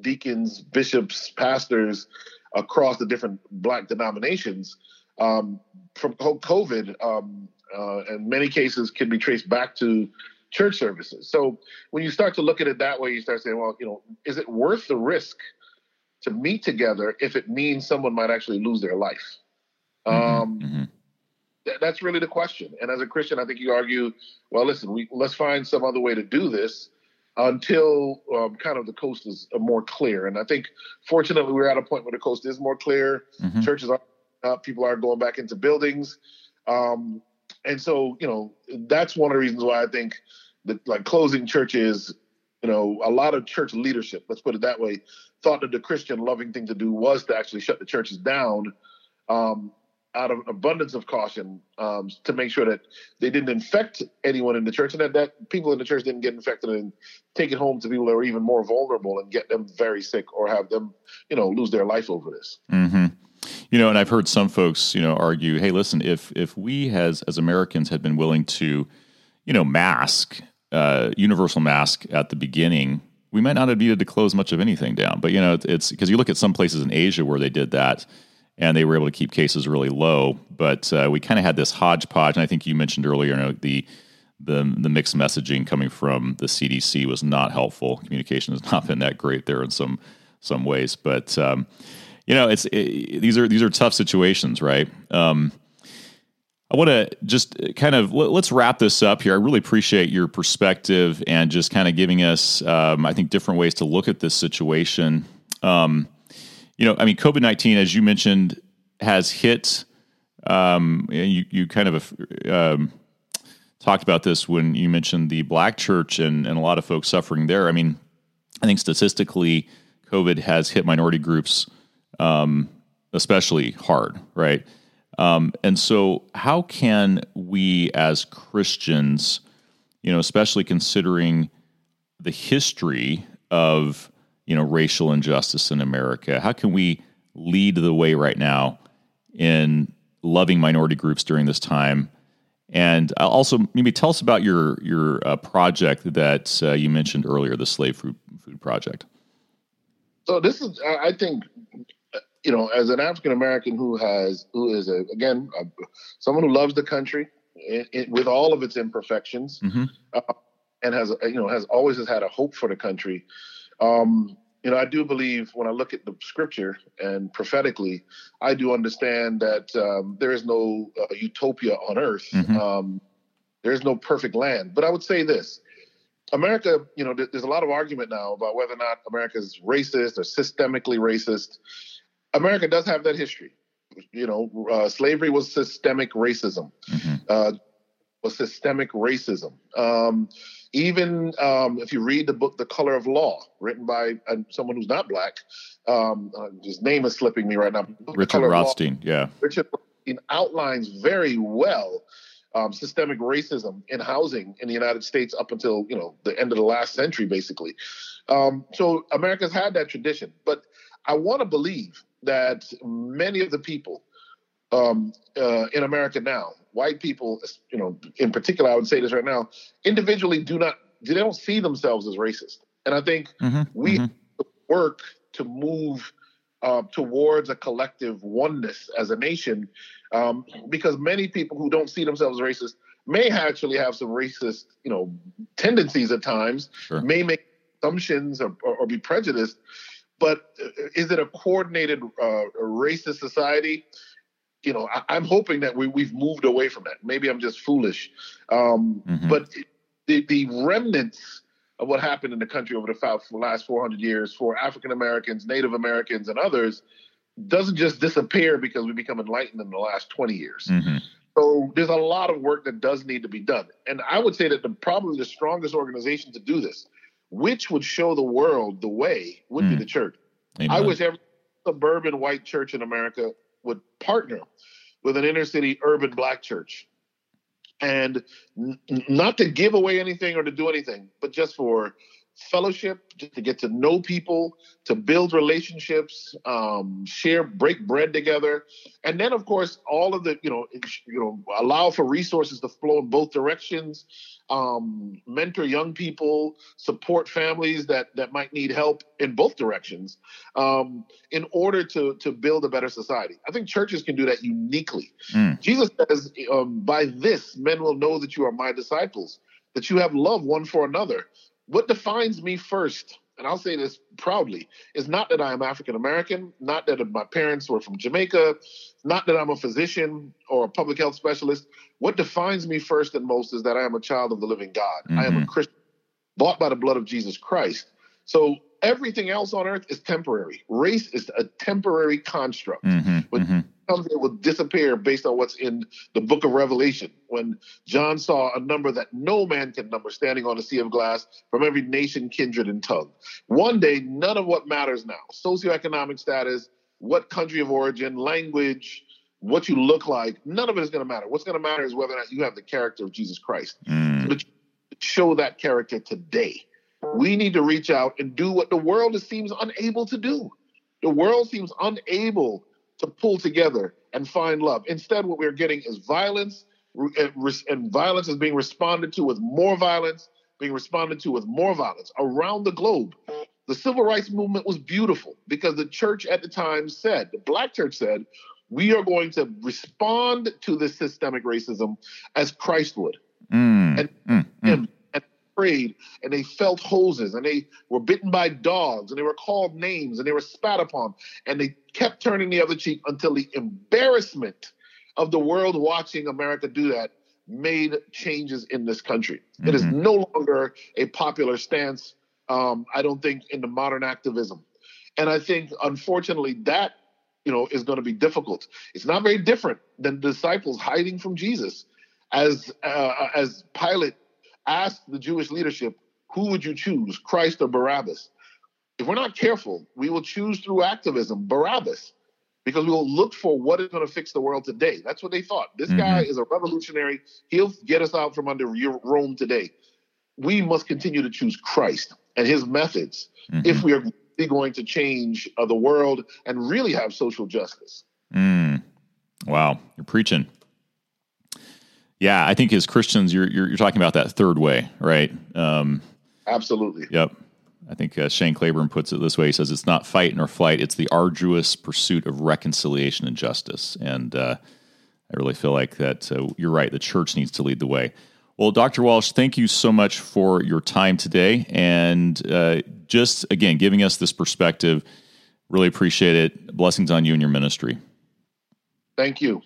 deacons, bishops, pastors across the different black denominations um, from COVID, um, uh, in many cases, can be traced back to church services. So when you start to look at it that way, you start saying, well, you know, is it worth the risk to meet together if it means someone might actually lose their life? Mm-hmm. Um, mm-hmm. Th- that's really the question. And as a Christian, I think you argue, well, listen, we let's find some other way to do this until um, kind of the coast is uh, more clear. And I think, fortunately, we're at a point where the coast is more clear. Mm-hmm. Churches are, uh, people are going back into buildings. Um, and so, you know, that's one of the reasons why I think that like closing churches, you know, a lot of church leadership, let's put it that way, thought that the Christian loving thing to do was to actually shut the churches down um, out of abundance of caution um, to make sure that they didn't infect anyone in the church and that, that people in the church didn't get infected and take it home to people that are even more vulnerable and get them very sick or have them, you know, lose their life over this. Mm-hmm. You know, and I've heard some folks, you know, argue, "Hey, listen, if if we as as Americans had been willing to, you know, mask uh, universal mask at the beginning, we might not have needed to close much of anything down. But you know, it's because you look at some places in Asia where they did that, and they were able to keep cases really low. But uh, we kind of had this hodgepodge, and I think you mentioned earlier, you know, the the the mixed messaging coming from the CDC was not helpful. Communication has <laughs> not been that great there in some some ways, but um, you know, it's it, these are these are tough situations, right? Um, I want to just kind of let's wrap this up here. I really appreciate your perspective and just kind of giving us, um, I think, different ways to look at this situation. Um, you know, I mean, COVID nineteen, as you mentioned, has hit. Um, you you kind of um, talked about this when you mentioned the black church and and a lot of folks suffering there. I mean, I think statistically, COVID has hit minority groups um, especially hard, right? Um, and so, how can we as Christians, you know, especially considering the history of you know racial injustice in America, how can we lead the way right now in loving minority groups during this time? And also, maybe tell us about your your uh, project that uh, you mentioned earlier, the Slave Food Food Project. So this is, I think, you know, as an African American who has who is a, again a, someone who loves the country it, it, with all of its imperfections, mm-hmm. uh, and has you know has always has had a hope for the country. Um, you know, I do believe when I look at the scripture and prophetically, I do understand that um, there is no uh, utopia on earth. Mm-hmm. Um, there is no perfect land. But I would say this America, you know, there's a lot of argument now about whether or not America is racist or systemically racist. America does have that history. You know, uh, slavery was systemic racism. Mm-hmm. Uh, was systemic racism. Um, even um, if you read the book *The Color of Law*, written by uh, someone who's not black, um, uh, his name is slipping me right now. Richard Rothstein, yeah. Richard Rothstein outlines very well um, systemic racism in housing in the United States up until you know the end of the last century, basically. Um, so America's had that tradition, but I want to believe that many of the people um, uh, in America now, white people, you know, in particular, I would say this right now, individually do not they don't see themselves as racist, and I think mm-hmm, we mm-hmm. work to move uh, towards a collective oneness as a nation, um, because many people who don't see themselves racist may actually have some racist, you know, tendencies at times, sure. may make assumptions or, or, or, be prejudiced. But uh, is it a coordinated uh, racist society? You know, I, am hoping that we, we've moved away from that. Maybe I'm just foolish, um, mm-hmm. but the, the remnants of what happened in the country over the last 400 years for African Americans, Native Americans, and others doesn't just disappear because we become enlightened in the last 20 years. Mm-hmm. So there's a lot of work that does need to be done. And I would say that the probably the strongest organization to do this, which would show the world the way, would mm. be the church. Amen. I wish every suburban white church in America would partner with an inner city urban black church and n- not to give away anything or to do anything, but just for fellowship, just to get to know people, to build relationships, um, share, break bread together, and then of course all of the you know you know allow for resources to flow in both directions um, mentor young people, support families that that might need help in both directions, um, in order to to build a better society. I think churches can do that uniquely. Mm. Jesus says, um, "By this, men will know that you are my disciples, that you have love one for another." What defines me first and I'll say this proudly, is not that I am African American, not that my parents were from Jamaica, not that I'm a physician or a public health specialist. What defines me first and most is that I am a child of the living God. Mm-hmm. I am a mm-hmm. Christian, bought by the blood of Jesus Christ. So everything else on earth is temporary. Race is a temporary construct. Mm-hmm. But mm-hmm it will disappear based on what's in the book of Revelation. When John saw a number that no man can number standing on a sea of glass from every nation, kindred, and tongue. One day, none of what matters now socioeconomic status, what country of origin, language, what you look like, none of it is going to matter. What's going to matter is whether or not you have the character of Jesus Christ. Mm. But show that character today. We need to reach out and do what the world seems unable to do. The world seems unable to pull together and find love. Instead, what we're getting is violence, and violence is being responded to with more violence, being responded to with more violence around the globe. The civil rights movement was beautiful because the church at the time said, the black church said, we are going to respond to this systemic racism as Christ would. Mm, and, mm, mm prayed and they felt hoses and they were bitten by dogs and they were called names and they were spat upon and they kept turning the other cheek until the embarrassment of the world watching America do that made changes in this country. Mm-hmm. It is mm-hmm. no longer a popular stance, um, I don't think, in the modern activism. And I think, unfortunately, that you know is going to be difficult. It's not very different than the disciples hiding from Jesus, as uh, as Pilate ask the Jewish leadership, who would you choose, Christ or Barabbas? If we're not careful, we will choose through activism Barabbas because we will look for what is going to fix the world today. That's what they thought. This mm-hmm. guy is a revolutionary. He'll get us out from under Rome today. We must continue to choose Christ and his methods mm-hmm. if we are going to change uh, the world and really have social justice. Mm. Wow, you're preaching. Yeah, I think as Christians, you're you're, you're talking about that third way, right? Um, Absolutely. Yep. I think uh, Shane Claiborne puts it this way. He says it's not fight nor flight; it's the arduous pursuit of reconciliation and justice. And uh, I really feel like that. Uh, you're right. The church needs to lead the way. Well, Dr. Walsh, thank you so much for your time today, and uh, just again giving us this perspective. Really appreciate it. Blessings on you and your ministry. Thank you.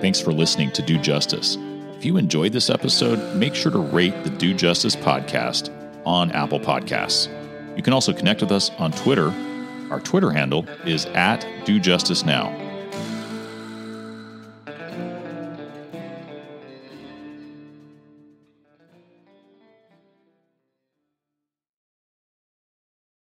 Thanks for listening to Do Justice. If you enjoyed this episode, make sure to rate the Do Justice podcast on Apple Podcasts. You can also connect with us on Twitter. Our Twitter handle is at Do Justice Now.